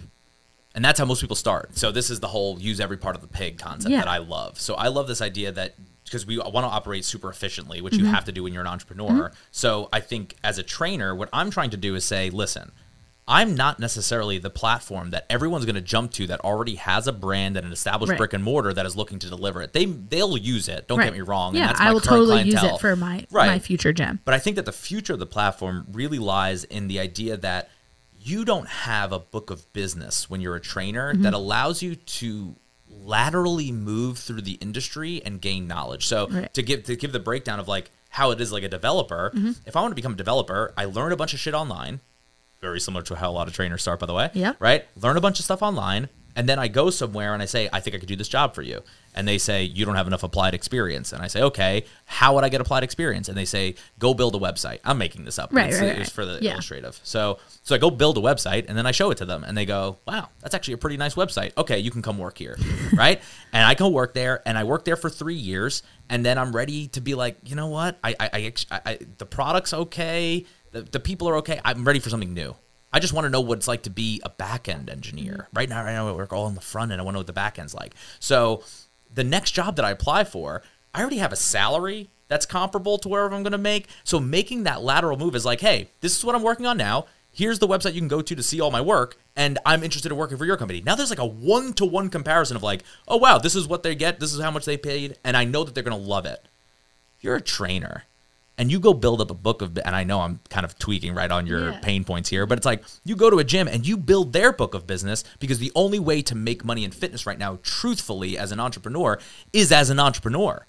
Speaker 3: And that's how most people start. So this is the whole use every part of the pig concept
Speaker 2: Yeah.
Speaker 3: that I love. So I love this idea that because we want to operate super efficiently, which
Speaker 2: Mm-hmm.
Speaker 3: you have to do when you're an entrepreneur. So I think as a trainer, what I'm trying to do is say, listen, I'm not necessarily the platform that everyone's going to jump to that already has a brand and an established
Speaker 2: Right.
Speaker 3: brick and mortar that is looking to deliver it. They they'll use it. Don't
Speaker 2: Right.
Speaker 3: get me wrong.
Speaker 2: Yeah,
Speaker 3: and that's my
Speaker 2: I will totally use it for my
Speaker 3: right.
Speaker 2: my future gym.
Speaker 3: But I think that the future of the platform really lies in the idea that you don't have a book of business when you're a trainer
Speaker 2: Mm-hmm.
Speaker 3: that allows you to laterally move through the industry and gain knowledge. So
Speaker 2: Right.
Speaker 3: to give to give the breakdown of like how it is like a developer,
Speaker 2: Mm-hmm.
Speaker 3: if I want to become a developer, I learn a bunch of shit online. Very similar to how a lot of trainers start, by the way.
Speaker 2: Yeah.
Speaker 3: Right? Learn a bunch of stuff online, and then I go somewhere and I say, I think I could do this job for you. And they say, You don't have enough applied experience. And I say, Okay, how would I get applied experience? And they say, Go build a website. I'm making this up.
Speaker 2: Right,
Speaker 3: it's,
Speaker 2: right,
Speaker 3: it's
Speaker 2: right.
Speaker 3: for the
Speaker 2: Yeah.
Speaker 3: illustrative. So so I go build a website and then I show it to them and they go, Wow, that's actually a pretty nice website. Okay, you can come work here. *laughs* right? And I go work there and I work there for three years and then I'm ready to be like, you know what? I I, I, I, I the product's okay, the, the people are okay. I'm ready for something new. I just want to know what it's like to be a back end engineer. Mm-hmm. Right now, right now, I work all on the front end. I want to know what the back end's like. So, the next job that I apply for, I already have a salary that's comparable to wherever I'm going to make. So, making that lateral move is like, hey, this is what I'm working on now. Here's the website you can go to to see all my work, and I'm interested in working for your company. Now, there's like a one to one comparison of like, oh, wow, this is what they get, this is how much they paid, and I know that they're going to love it. You're a trainer. And you go build up a book of and I know I'm kind of tweaking right on your
Speaker 2: Yeah.
Speaker 3: pain points here, but it's like you go to a gym and you build their book of business because the only way to make money in fitness right now, truthfully, as an entrepreneur, is as an entrepreneur.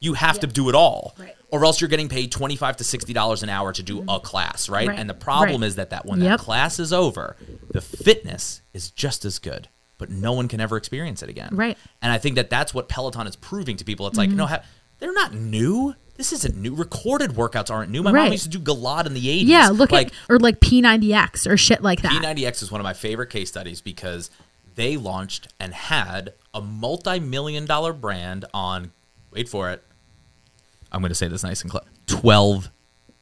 Speaker 3: You have to do it all.
Speaker 2: Right.
Speaker 3: Or else you're getting paid twenty five to sixty dollars an hour to do a class, right?
Speaker 2: Mm-hmm. Right.
Speaker 3: And the problem
Speaker 2: Right.
Speaker 3: is that that when
Speaker 2: Yep.
Speaker 3: that class is over, the fitness is just as good, but no one can ever experience it again.
Speaker 2: Right. Mm-hmm.
Speaker 3: And I think that that's what Peloton is proving to people. It's like, no, ha- they're not new. This isn't new. Recorded workouts aren't new. My mom used to do Galad in the 80s.
Speaker 2: Yeah, look
Speaker 3: like,
Speaker 2: at or like P90X or shit like that.
Speaker 3: P90X is one of my favorite case studies because they launched and had a multi-million dollar brand on wait for it. I'm going to say this nice and clear. 12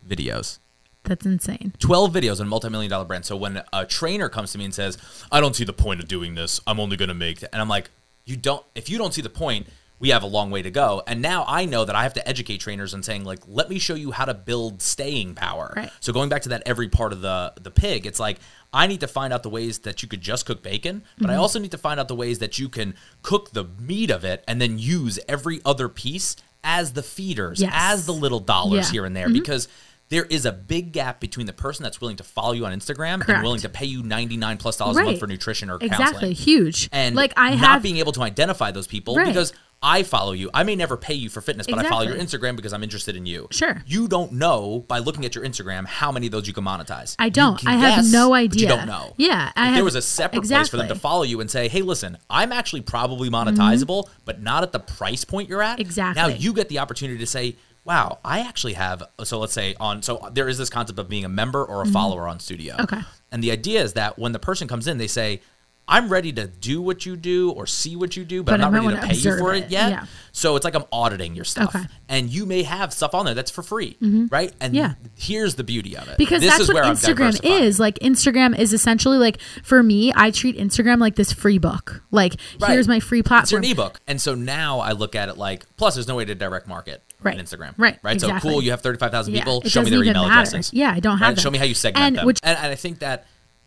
Speaker 3: videos.
Speaker 2: That's insane.
Speaker 3: 12 videos on a multi-million dollar brand. So when a trainer comes to me and says, "I don't see the point of doing this. I'm only going to make," th-" and I'm like, "You don't. If you don't see the point." We have a long way to go. And now I know that I have to educate trainers and saying, like, let me show you how to build staying power.
Speaker 2: Right.
Speaker 3: So going back to that every part of the the pig, it's like I need to find out the ways that you could just cook bacon, but
Speaker 2: Mm-hmm.
Speaker 3: I also need to find out the ways that you can cook the meat of it and then use every other piece as the feeders,
Speaker 2: Yes.
Speaker 3: as the little dollars
Speaker 2: Yeah. Mm-hmm.
Speaker 3: here and there, because there is a big gap between the person that's willing to follow you on Instagram and willing to pay you ninety nine plus dollars a month for nutrition or
Speaker 2: Exactly.
Speaker 3: counseling.
Speaker 2: Huge.
Speaker 3: And
Speaker 2: like I
Speaker 3: not
Speaker 2: have
Speaker 3: being able to identify those people
Speaker 2: Right.
Speaker 3: because I follow you. I may never pay you for fitness, but I follow your Instagram because I'm interested in you.
Speaker 2: Sure.
Speaker 3: You don't know by looking at your Instagram how many of those you can monetize.
Speaker 2: I don't. I have
Speaker 3: guess,
Speaker 2: no
Speaker 3: but
Speaker 2: idea.
Speaker 3: you don't know.
Speaker 2: Yeah, have-
Speaker 3: there was a separate place for them to follow you and say, "Hey, listen, I'm actually probably monetizable, but not at the price point you're at."
Speaker 2: Mm-hmm. Exactly.
Speaker 3: Now you get the opportunity to say, "Wow, I actually have." So let's say on. So there is this concept of being a member or a follower on Studio.
Speaker 2: Mm-hmm. Okay.
Speaker 3: And the idea is that when the person comes in, they say, I'm ready to do what you do or see what you do, but,
Speaker 2: But
Speaker 3: I'm not ready to pay you for it,
Speaker 2: it.
Speaker 3: yet.
Speaker 2: Yeah.
Speaker 3: So it's like I'm auditing your stuff.
Speaker 2: Okay.
Speaker 3: And you may have stuff on there that's for free, right? And
Speaker 2: Mm-hmm. Yeah.
Speaker 3: here's the beauty of it.
Speaker 2: because
Speaker 3: this
Speaker 2: that's
Speaker 3: is
Speaker 2: what
Speaker 3: where
Speaker 2: Instagram is. Like Instagram is essentially like for me, I treat Instagram like this free book. Like
Speaker 3: Right.
Speaker 2: here's my free platform.
Speaker 3: It's an ebook. And so now I look at it like, plus there's no way to direct market
Speaker 2: Right.
Speaker 3: Instagram.
Speaker 2: Right.
Speaker 3: Right. So cool, you have 35,000 people.
Speaker 2: it
Speaker 3: Show me their email
Speaker 2: matter.
Speaker 3: addresses.
Speaker 2: Yeah, I don't have
Speaker 3: Right? Show me how you segment
Speaker 2: And
Speaker 3: them.
Speaker 2: which-
Speaker 3: and, and I think that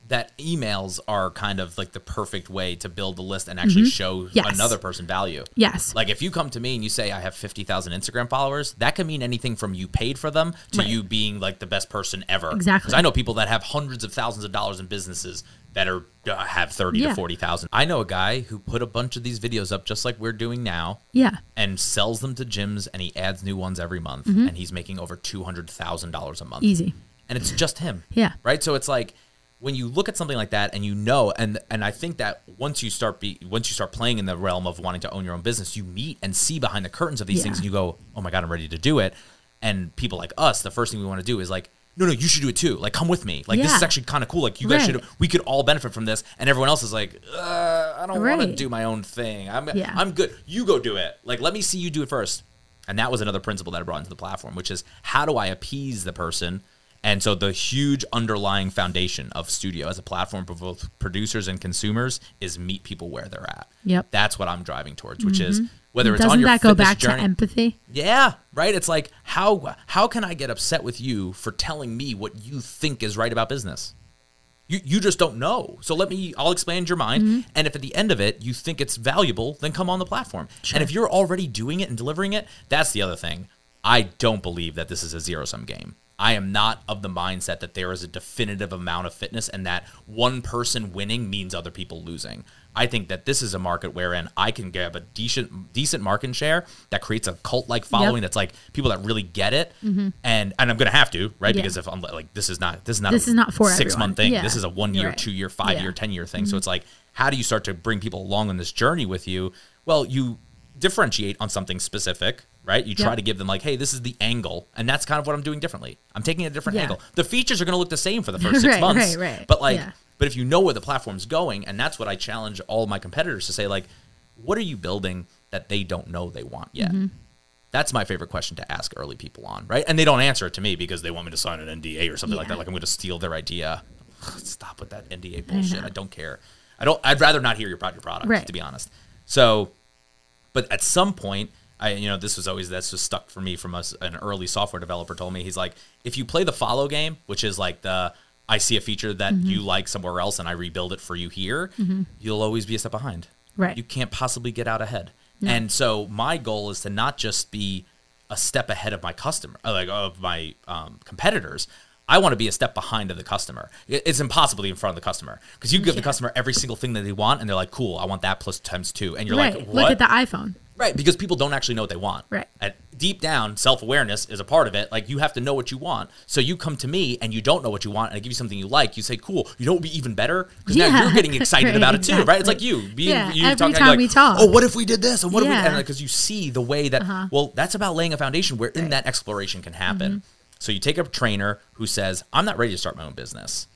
Speaker 3: that emails are kind of like the perfect way to build a list and actually show
Speaker 2: Mm-hmm. Yes.
Speaker 3: another person value.
Speaker 2: Yes.
Speaker 3: Like if you come to me and you say I have 50,000 Instagram followers, that could mean anything from you paid for them to
Speaker 2: Right.
Speaker 3: you being like the best person ever.
Speaker 2: Exactly.
Speaker 3: Because I know people that have hundreds of thousands of dollars in businesses that are uh, have 30
Speaker 2: Yeah.
Speaker 3: to 40,000. I know a guy who put a bunch of these videos up just like we're doing now
Speaker 2: yeah.
Speaker 3: and sells them to gyms and he adds new ones every month
Speaker 2: Mm-hmm.
Speaker 3: and he's making over $200,000 a month.
Speaker 2: Easy.
Speaker 3: And it's just him.
Speaker 2: Yeah.
Speaker 3: Right? So it's like when you look at something like that and you know and and I think that once you start be once you start playing in the realm of wanting to own your own business, you meet and see behind the curtains of these
Speaker 2: Yeah.
Speaker 3: things and you go, "Oh my god, I'm ready to do it." And people like us, the first thing we want to do is like no, no, you should do it too. Like, come with me. Like, this is actually kind of cool. Like, you guys
Speaker 2: Right.
Speaker 3: should. We could all benefit from this. And everyone else is like, uh, I don't want to do my own thing. I'm,
Speaker 2: Yeah.
Speaker 3: I'm good. You go do it. Like, let me see you do it first. And that was another principle that I brought into the platform, which is how do I appease the person? And so the huge underlying foundation of Studio as a platform for both producers and consumers is meet people where they're at.
Speaker 2: Yep.
Speaker 3: That's what I'm driving towards, which is whether it's
Speaker 2: Doesn't
Speaker 3: on your
Speaker 2: that go back
Speaker 3: journey.
Speaker 2: to empathy?
Speaker 3: Yeah, right. It's like how how can I get upset with you for telling me what you think is right about business? You you just don't know. So let me I'll expand your mind
Speaker 2: Mm-hmm.
Speaker 3: and if at the end of it you think it's valuable, then come on the platform. And if you're already doing it and delivering it, that's the other thing. I don't believe that this is a zero sum game. I am not of the mindset that there is a definitive amount of fitness and that one person winning means other people losing. I think that this is a market wherein I can grab a decent decent market share that creates a cult like following that's like people that really get it, and and I'm gonna have to right
Speaker 2: Mm-hmm. Yeah.
Speaker 3: because if I'm like this is not this is not
Speaker 2: This
Speaker 3: a
Speaker 2: is not for
Speaker 3: six
Speaker 2: everyone.
Speaker 3: month thing.
Speaker 2: Yeah.
Speaker 3: This is a one year,
Speaker 2: right.
Speaker 3: two year, five
Speaker 2: Yeah.
Speaker 3: year, ten year thing.
Speaker 2: Mm-hmm.
Speaker 3: So it's like how do you start to bring people along on this journey with you? Well, you differentiate on something specific, right? You try to give them like, hey, this is the angle, and that's kind of what I'm doing differently. I'm taking a different
Speaker 2: Yeah.
Speaker 3: angle. The features are going to look the same for the *laughs* first six
Speaker 2: Right,
Speaker 3: months,
Speaker 2: right, right.
Speaker 3: but like,
Speaker 2: Yeah.
Speaker 3: but if you know where the platform's going, and that's what I challenge all my competitors to say, like, what are you building that they don't know they want yet?
Speaker 2: Mm-hmm.
Speaker 3: That's my favorite question to ask early people on, right? And they don't answer it to me because they want me to sign an NDA or something like that. Like I'm going to steal their idea. *sighs* Stop with that NDA bullshit. I, don't care. I don't. I'd rather not hear your about your product, to be honest. So, but at some point, I you know this was always that's just stuck for me from us. An early software developer told me he's like, if you play the follow game, which is like the I see a feature that
Speaker 2: Mm-hmm.
Speaker 3: you like somewhere else and I rebuild it for you here, you'll always be a step behind.
Speaker 2: Right.
Speaker 3: You can't possibly get out ahead. And so my goal is to not just be a step ahead of my customer, uh, like of my um, competitors. I want to be a step behind of the customer. It's impossible to be in front of the customer because you give the customer every single thing that they want, and they're like, "Cool, I want that plus times two. and you're
Speaker 2: right.
Speaker 3: like, "What?"
Speaker 2: Look at the iPhone.
Speaker 3: Right, because people don't actually know what they want.
Speaker 2: Right.
Speaker 3: At deep down, self awareness is a part of it. Like you have to know what you want. So you come to me and you don't know what you want, and I give you something you like. You say, "Cool." You know what would be even better because now
Speaker 2: Yeah.
Speaker 3: you're getting excited *laughs*
Speaker 2: Right,
Speaker 3: about it too, right? It's like you. Being,
Speaker 2: Yeah,
Speaker 3: you
Speaker 2: every
Speaker 3: talking,
Speaker 2: time
Speaker 3: like,
Speaker 2: we talk.
Speaker 3: Oh, what if we did this? And what if
Speaker 2: Yeah. Uh-huh.
Speaker 3: we? Because you see the way that. Well, that's about laying a foundation where in that exploration can happen.
Speaker 2: Mm-hmm.
Speaker 3: So you take a trainer who says, "I'm not ready to start my own business."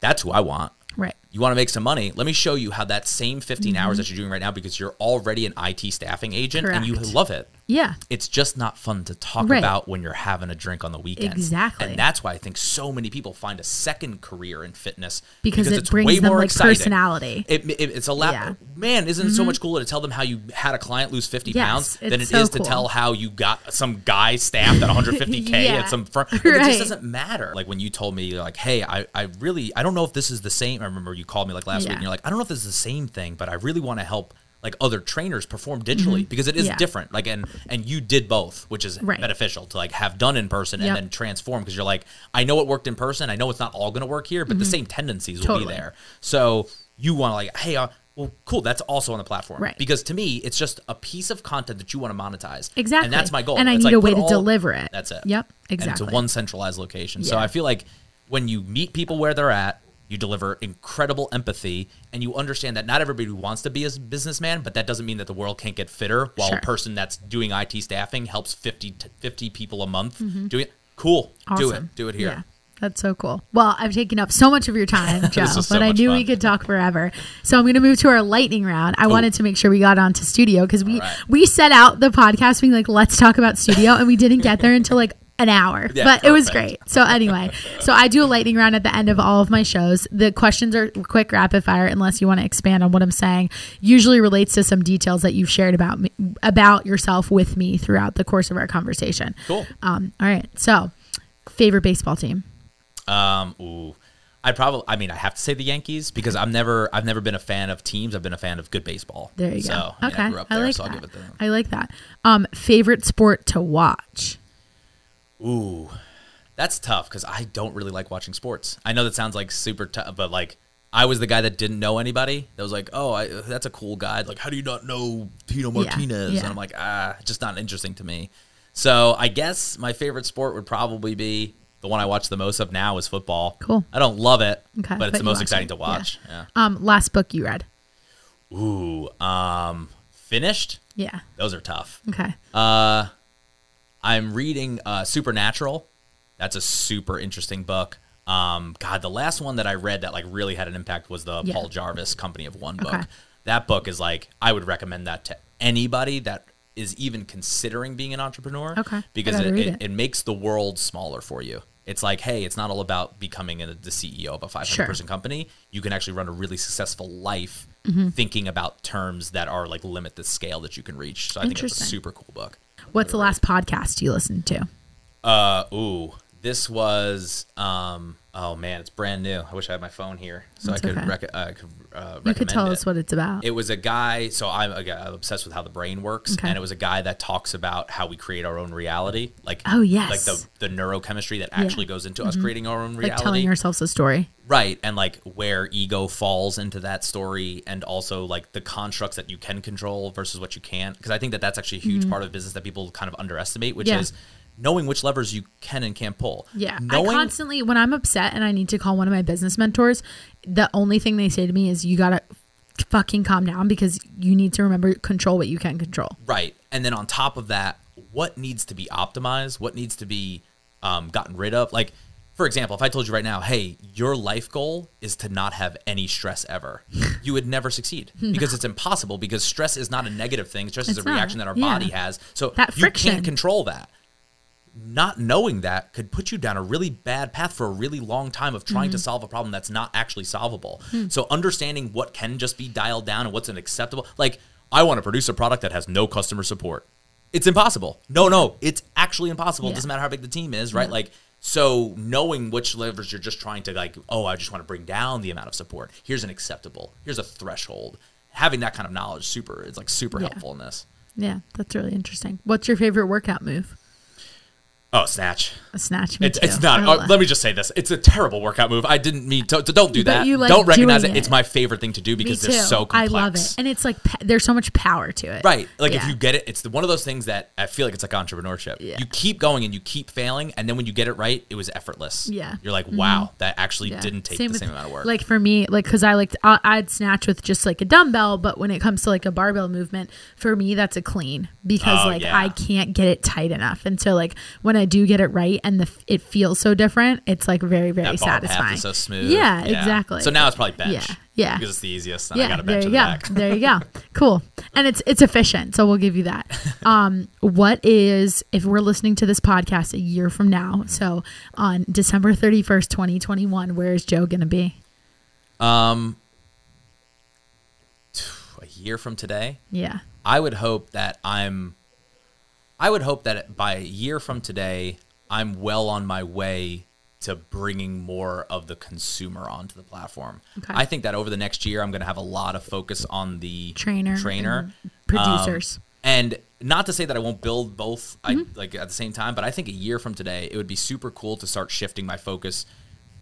Speaker 3: That's who I want.
Speaker 2: Right.
Speaker 3: You want to make some money? Let me show you how that same 15 hours that you're doing right now because you're already an IT staffing agent and you
Speaker 2: Mm-hmm.
Speaker 3: Love it.
Speaker 2: Yeah.
Speaker 3: It's just not fun to talk
Speaker 2: Right.
Speaker 3: about when you're having a drink on the weekend
Speaker 2: Exactly.
Speaker 3: And that's why I think so many people find a second career in fitness
Speaker 2: Because it
Speaker 3: it's
Speaker 2: brings
Speaker 3: way
Speaker 2: them,
Speaker 3: more
Speaker 2: like,
Speaker 3: exciting.
Speaker 2: personality.
Speaker 3: It, it- it's a lot.
Speaker 2: Yeah. Mm-hmm.
Speaker 3: Man, isn't it so much cooler to tell them how you had a client lose 50
Speaker 2: Yes,
Speaker 3: pounds than it
Speaker 2: so
Speaker 3: is to
Speaker 2: cool.
Speaker 3: tell how you got some guy staffed at 150k *laughs*
Speaker 2: Yeah.
Speaker 3: at some firm. Like, It just doesn't matter. Like when you told me, like, hey, I, I really, I don't know if this is the same. I remember you called me like last
Speaker 2: Yeah.
Speaker 3: week and you're like, I don't know if this is the same thing, but I really want to help like other trainers perform digitally because it is
Speaker 2: Mm-hmm. Yeah.
Speaker 3: different. Like, and, and you did both, which is
Speaker 2: Right.
Speaker 3: beneficial to like have done in person
Speaker 2: Yep.
Speaker 3: and then transform because you're like, I know it worked in person. I know it's not all going to work here, but the same tendencies will
Speaker 2: Mm-hmm. Totally.
Speaker 3: be there. So you want to like, hey, uh, well, cool. That's also on the platform,
Speaker 2: Right.
Speaker 3: Because to me, it's just a piece of content that you want to monetize.
Speaker 2: Exactly.
Speaker 3: and that's my goal.
Speaker 2: And I
Speaker 3: It's
Speaker 2: need
Speaker 3: like,
Speaker 2: a way to
Speaker 3: all-
Speaker 2: deliver it.
Speaker 3: That's it.
Speaker 2: Yep,
Speaker 3: And
Speaker 2: exactly.
Speaker 3: it's a one centralized location. So I feel like when you meet people where they're at, you deliver incredible empathy, and you understand that not everybody wants to be a businessman, but that doesn't mean that the world can't get fitter. While
Speaker 2: Sure.
Speaker 3: a person that's doing IT staffing helps 50, to 50 people a month doing it. Cool. Do
Speaker 2: Mm-hmm. Awesome.
Speaker 3: it. Do it here.
Speaker 2: Yeah. That's so cool. Well, I've taken up so much of your time, *laughs* Joe,
Speaker 3: so
Speaker 2: but I knew
Speaker 3: fun.
Speaker 2: we could talk forever. So I'm going to move to our lightning round. I wanted to make sure we got onto studio because we
Speaker 3: right.
Speaker 2: we set out the podcast being like, let's talk about studio, and we didn't get there until like an hour,
Speaker 3: Yeah,
Speaker 2: but it was great. So anyway, so I do a lightning round at the end of all of my shows. The questions are quick rapid fire, unless you want to expand on what I'm saying. Usually relates to some details that you've shared about me, about yourself with me throughout the course of our conversation.
Speaker 3: Cool.
Speaker 2: Um, all right. So, favorite baseball team.
Speaker 3: Um, ooh. I probably, I mean, I have to say the Yankees because I'm never, I've never been a fan of teams. I've been a fan of good baseball.
Speaker 2: There you
Speaker 3: so,
Speaker 2: go.
Speaker 3: I mean,
Speaker 2: okay,
Speaker 3: I grew up there,
Speaker 2: like
Speaker 3: so I'll
Speaker 2: that.
Speaker 3: give it to them.
Speaker 2: I like that. Um, favorite sport to watch.
Speaker 3: Ooh, that's tough because I don't really like watching sports. I know that sounds like super tough, but like I was the guy that didn't know anybody. That was like, oh, I, that's a cool guy. Like, how do you not know Tino Martinez?
Speaker 2: yeah.
Speaker 3: And I'm like, ah, just not interesting to me. So I guess my favorite sport would probably be the one I watch the most of now is football.
Speaker 2: Cool.
Speaker 3: I don't love it,
Speaker 2: Okay,
Speaker 3: but it's
Speaker 2: but
Speaker 3: the most exciting
Speaker 2: it.
Speaker 3: to watch. Yeah.
Speaker 2: Um, last book you read.
Speaker 3: Ooh, um, finished.
Speaker 2: Yeah.
Speaker 3: Those are tough.
Speaker 2: Okay.
Speaker 3: Uh, I'm reading uh, Supernatural. That's a super interesting book. Um, God, the last one that I read that like really had an impact was the
Speaker 2: Yeah.
Speaker 3: Paul Jarvis Company of One book.
Speaker 2: Okay.
Speaker 3: That book is like I would recommend that to anybody that is even considering being an entrepreneur.
Speaker 2: Okay.
Speaker 3: Because it, it,
Speaker 2: it.
Speaker 3: it makes the world smaller for you. It's like, hey, it's not all about becoming a, the CEO of a 500
Speaker 2: Sure.
Speaker 3: person company. You can actually run a really successful life
Speaker 2: Mm-hmm.
Speaker 3: thinking about terms that are like limit the scale that you can reach. So I think it's a super cool book.
Speaker 2: What's the last podcast you listened to?
Speaker 3: Uh, ooh, this was um. Oh man, it's brand new. I wish I had my phone here so
Speaker 2: That's
Speaker 3: I could
Speaker 2: okay.
Speaker 3: rec- uh, could uh,
Speaker 2: You could tell
Speaker 3: it.
Speaker 2: us what it's about.
Speaker 3: It was a guy. So I'm, a guy, I'm obsessed with how the brain works,
Speaker 2: Okay.
Speaker 3: and it was a guy that talks about how we create our own reality. Like
Speaker 2: Oh, yes.
Speaker 3: like the the neurochemistry that actually goes into us creating our own
Speaker 2: like
Speaker 3: reality.
Speaker 2: telling ourselves a story.
Speaker 3: Right, and like where ego falls into that story, and also like the constructs that you can control versus what you can't. Because I think that that's actually a huge part of business that people kind of underestimate, which
Speaker 2: Mm-hmm. Yeah.
Speaker 3: is knowing which levers you can and can't pull.
Speaker 2: Yeah.
Speaker 3: knowing
Speaker 2: I constantly, when I'm upset and I need to call one of my business mentors, the only thing they say to me is, you got to fucking calm down because you need to remember control what you can control.
Speaker 3: right, and then on top of that, what needs to be optimized, what needs to be um, gotten rid of, like. For example, if I told you right now, hey, your life goal is to not have any stress ever, *laughs* you would never succeed because it's impossible because stress is not a negative thing. Stress is a
Speaker 2: not,
Speaker 3: reaction that our
Speaker 2: yeah.
Speaker 3: body has. So
Speaker 2: That
Speaker 3: you
Speaker 2: friction.
Speaker 3: can't control that. Not knowing that could put you down a really bad path for a really long time of trying to
Speaker 2: Mm-hmm.
Speaker 3: solve a problem that's not actually solvable.
Speaker 2: Hmm.
Speaker 3: So understanding what can just be dialed down and what's an acceptable like I want to produce a product that has no customer support. It's impossible. No, no, it's actually impossible. It doesn't matter how big the team is, right? Like so knowing which levers you're just trying to like, oh, I just want to bring down the amount of support. Here's an acceptable. Here's a threshold. Having that kind of knowledge super it's like super
Speaker 2: Yeah.
Speaker 3: helpful in this.
Speaker 2: Yeah, that's really interesting. What's your favorite workout move?
Speaker 3: Oh, snatch.
Speaker 2: A snatch. Me
Speaker 3: It's, it's not. Oh, let me just say this. It's a terrible workout move. I didn't mean to. to- don't do
Speaker 2: But
Speaker 3: that.
Speaker 2: you like
Speaker 3: don't recognize
Speaker 2: doing
Speaker 3: it. It's my favorite thing to do because they're so complex.
Speaker 2: I love it, and it's like there's so much power to it.
Speaker 3: Right. Like if you get it, it's the, one of those things that I feel like it's like entrepreneurship.
Speaker 2: Yeah.
Speaker 3: You keep going and you keep failing, and then when you get it right, it was effortless.
Speaker 2: Yeah.
Speaker 3: You're like, mm-hmm. wow, that actually
Speaker 2: Yeah.
Speaker 3: didn't take
Speaker 2: Same
Speaker 3: the
Speaker 2: with-
Speaker 3: same amount of work.
Speaker 2: Like for me, like because I like I'd snatch with just like a dumbbell, but when it comes to like a barbell movement, for me that's a clean because
Speaker 3: Oh,
Speaker 2: like
Speaker 3: yeah.
Speaker 2: I can't get it tight enough, and so like when I do get it right and the it feels so different, it's like very very
Speaker 3: that bar path
Speaker 2: satisfying.
Speaker 3: is so smooth.
Speaker 2: Yeah, exactly.
Speaker 3: So now it's probably bench.
Speaker 2: Yeah, yeah.
Speaker 3: Because it's the easiest. And I
Speaker 2: yeah,
Speaker 3: got a
Speaker 2: there you go.
Speaker 3: the
Speaker 2: there you go. Cool, and it's it's efficient, so we'll give you that. *laughs* Um, what is if we're listening to this podcast a year from now? So on December thirty first, twenty twenty one, where is Joe gonna be?
Speaker 3: Um, a year from today,
Speaker 2: Yeah.
Speaker 3: I would hope that I'm. I would hope that by a year from today, I'm well on my way to bringing more of the consumer onto the platform.
Speaker 2: Okay.
Speaker 3: I think that over the next year, I'm going to have a lot of focus on the
Speaker 2: Trainer
Speaker 3: trainer,
Speaker 2: and producers.
Speaker 3: Um, and not to say that I won't build both,
Speaker 2: Mm-hmm.
Speaker 3: like at the same time, but I think a year from today, it would be super cool to start shifting my focus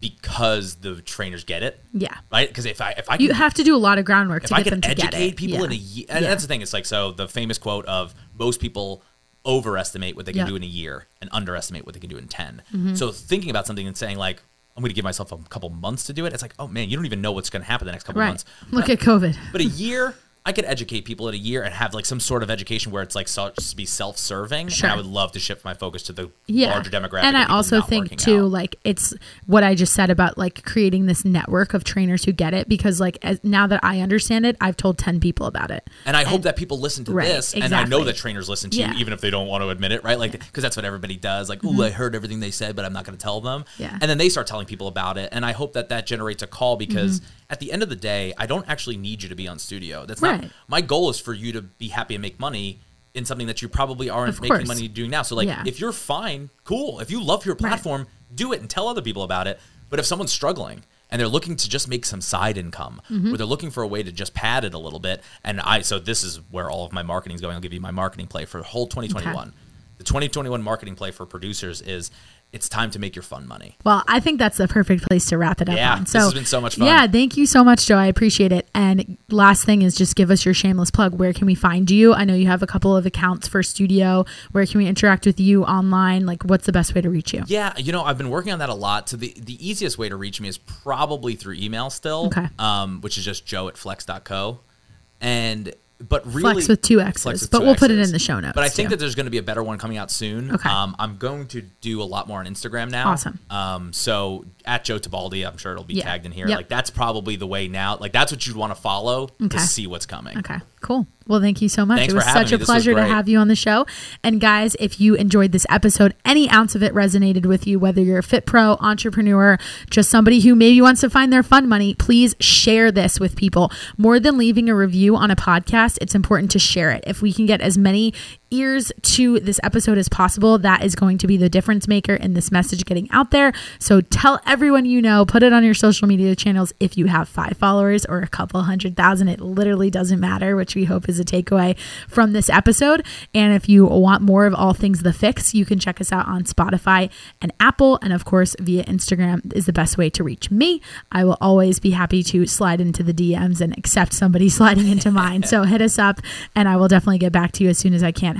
Speaker 3: because the trainers get it,
Speaker 2: Yeah.
Speaker 3: right? Because if I if I can
Speaker 2: You have to do a lot of groundwork
Speaker 3: if
Speaker 2: to
Speaker 3: I
Speaker 2: get
Speaker 3: can
Speaker 2: them to get
Speaker 3: educate people
Speaker 2: yeah.
Speaker 3: in a year, and
Speaker 2: Yeah.
Speaker 3: that's the thing. It's like so the famous quote of most people overestimate what they can
Speaker 2: Yeah. Mm-hmm.
Speaker 3: do in a year and underestimate what they can do in 10 So thinking about something and saying like, I'm going to give myself a couple months to do it. It's like, oh man, you don't even know what's going to happen the next couple
Speaker 2: Right.
Speaker 3: months.
Speaker 2: Look at COVID.
Speaker 3: But a year, I could educate people in a year and have like some sort of education where it's like so, be self-serving.
Speaker 2: Sure.
Speaker 3: And I would love to shift my focus to the
Speaker 2: yeah.
Speaker 3: larger demographic.
Speaker 2: And I also think too,
Speaker 3: out.
Speaker 2: like it's what I just said about like creating this network of trainers who get it because like as, now that I understand it, I've told 10 people about it.
Speaker 3: And I hope that people listen to
Speaker 2: Right,
Speaker 3: this, and I know that trainers listen to
Speaker 2: Yeah.
Speaker 3: you, even if they don't want to admit it, right? Like, because that's what everybody does. Like, oh, I heard everything they said, but I'm not going to tell them.
Speaker 2: Mm-hmm. Yeah.
Speaker 3: And then they start telling people about it, and I hope that that generates a call because
Speaker 2: Mm-hmm.
Speaker 3: At the end of the day, I don't actually need you to be on studio. That's
Speaker 2: Right.
Speaker 3: not my goal. Is for you to be happy and make money in something that you probably aren't making money doing now. So, like,
Speaker 2: Yeah.
Speaker 3: if you're fine, cool. If you love your platform, do it and tell other people about it. But if someone's struggling and they're looking to just make some side income,
Speaker 2: Mm-hmm.
Speaker 3: or they're looking for a way to just pad it a little bit, and I so this is where all of my marketing is going. I'll give you my marketing play for the whole 2021. The 2021 marketing play for producers is it's time to make your fun money.
Speaker 2: Well, I think that's the perfect place to wrap it up
Speaker 3: Yeah,
Speaker 2: on.
Speaker 3: this has been so much fun.
Speaker 2: Yeah, thank you so much, Joe. I appreciate it. And last thing is just give us your shameless plug. Where can we find you? I know you have a couple of accounts for studio. Where can we interact with you online? Like, what's the best way to reach you?
Speaker 3: Yeah, you know, I've been working on that a lot. So the, the easiest way to reach me is probably through email still,
Speaker 2: Okay.
Speaker 3: um, which is just joe at flexx.co. And but really
Speaker 2: Flex with two X's,
Speaker 3: with
Speaker 2: but
Speaker 3: two
Speaker 2: we'll put it in the show notes,
Speaker 3: But I think
Speaker 2: too.
Speaker 3: that there's going to be a better one coming out soon.
Speaker 2: Okay.
Speaker 3: Um, I'm going to do a lot more on Instagram now.
Speaker 2: Awesome.
Speaker 3: Um, so at Joe Tebaldi, I'm sure it'll be
Speaker 2: Yeah.
Speaker 3: tagged in here.
Speaker 2: Yep.
Speaker 3: Like that's probably the way now. Like that's what you'd want to follow
Speaker 2: Okay.
Speaker 3: to see what's coming.
Speaker 2: Okay, cool. Well, thank you so much.
Speaker 3: Thanks
Speaker 2: it was such a pleasure to have you on the show. And guys, if you enjoyed this episode, any ounce of it resonated with you, whether you're a fit pro, entrepreneur, just somebody who maybe wants to find their fun money, please share this with people. More than leaving a review on a podcast, it's important to share it. If we can get as many ears to this episode as possible, that is going to be the difference maker in this message getting out there. So tell everyone you know, put it on your social media channels. If you have five followers or a couple hundred thousand, it literally doesn't matter, which we hope is a takeaway from this episode. And if you want more of all things The FYX, you can check us out on Spotify and Apple. And of course, via Instagram is the best way to reach me. I will always be happy to slide into the DMs and accept somebody *laughs* sliding into mine. So hit us up and I will definitely get back to you as soon as I can.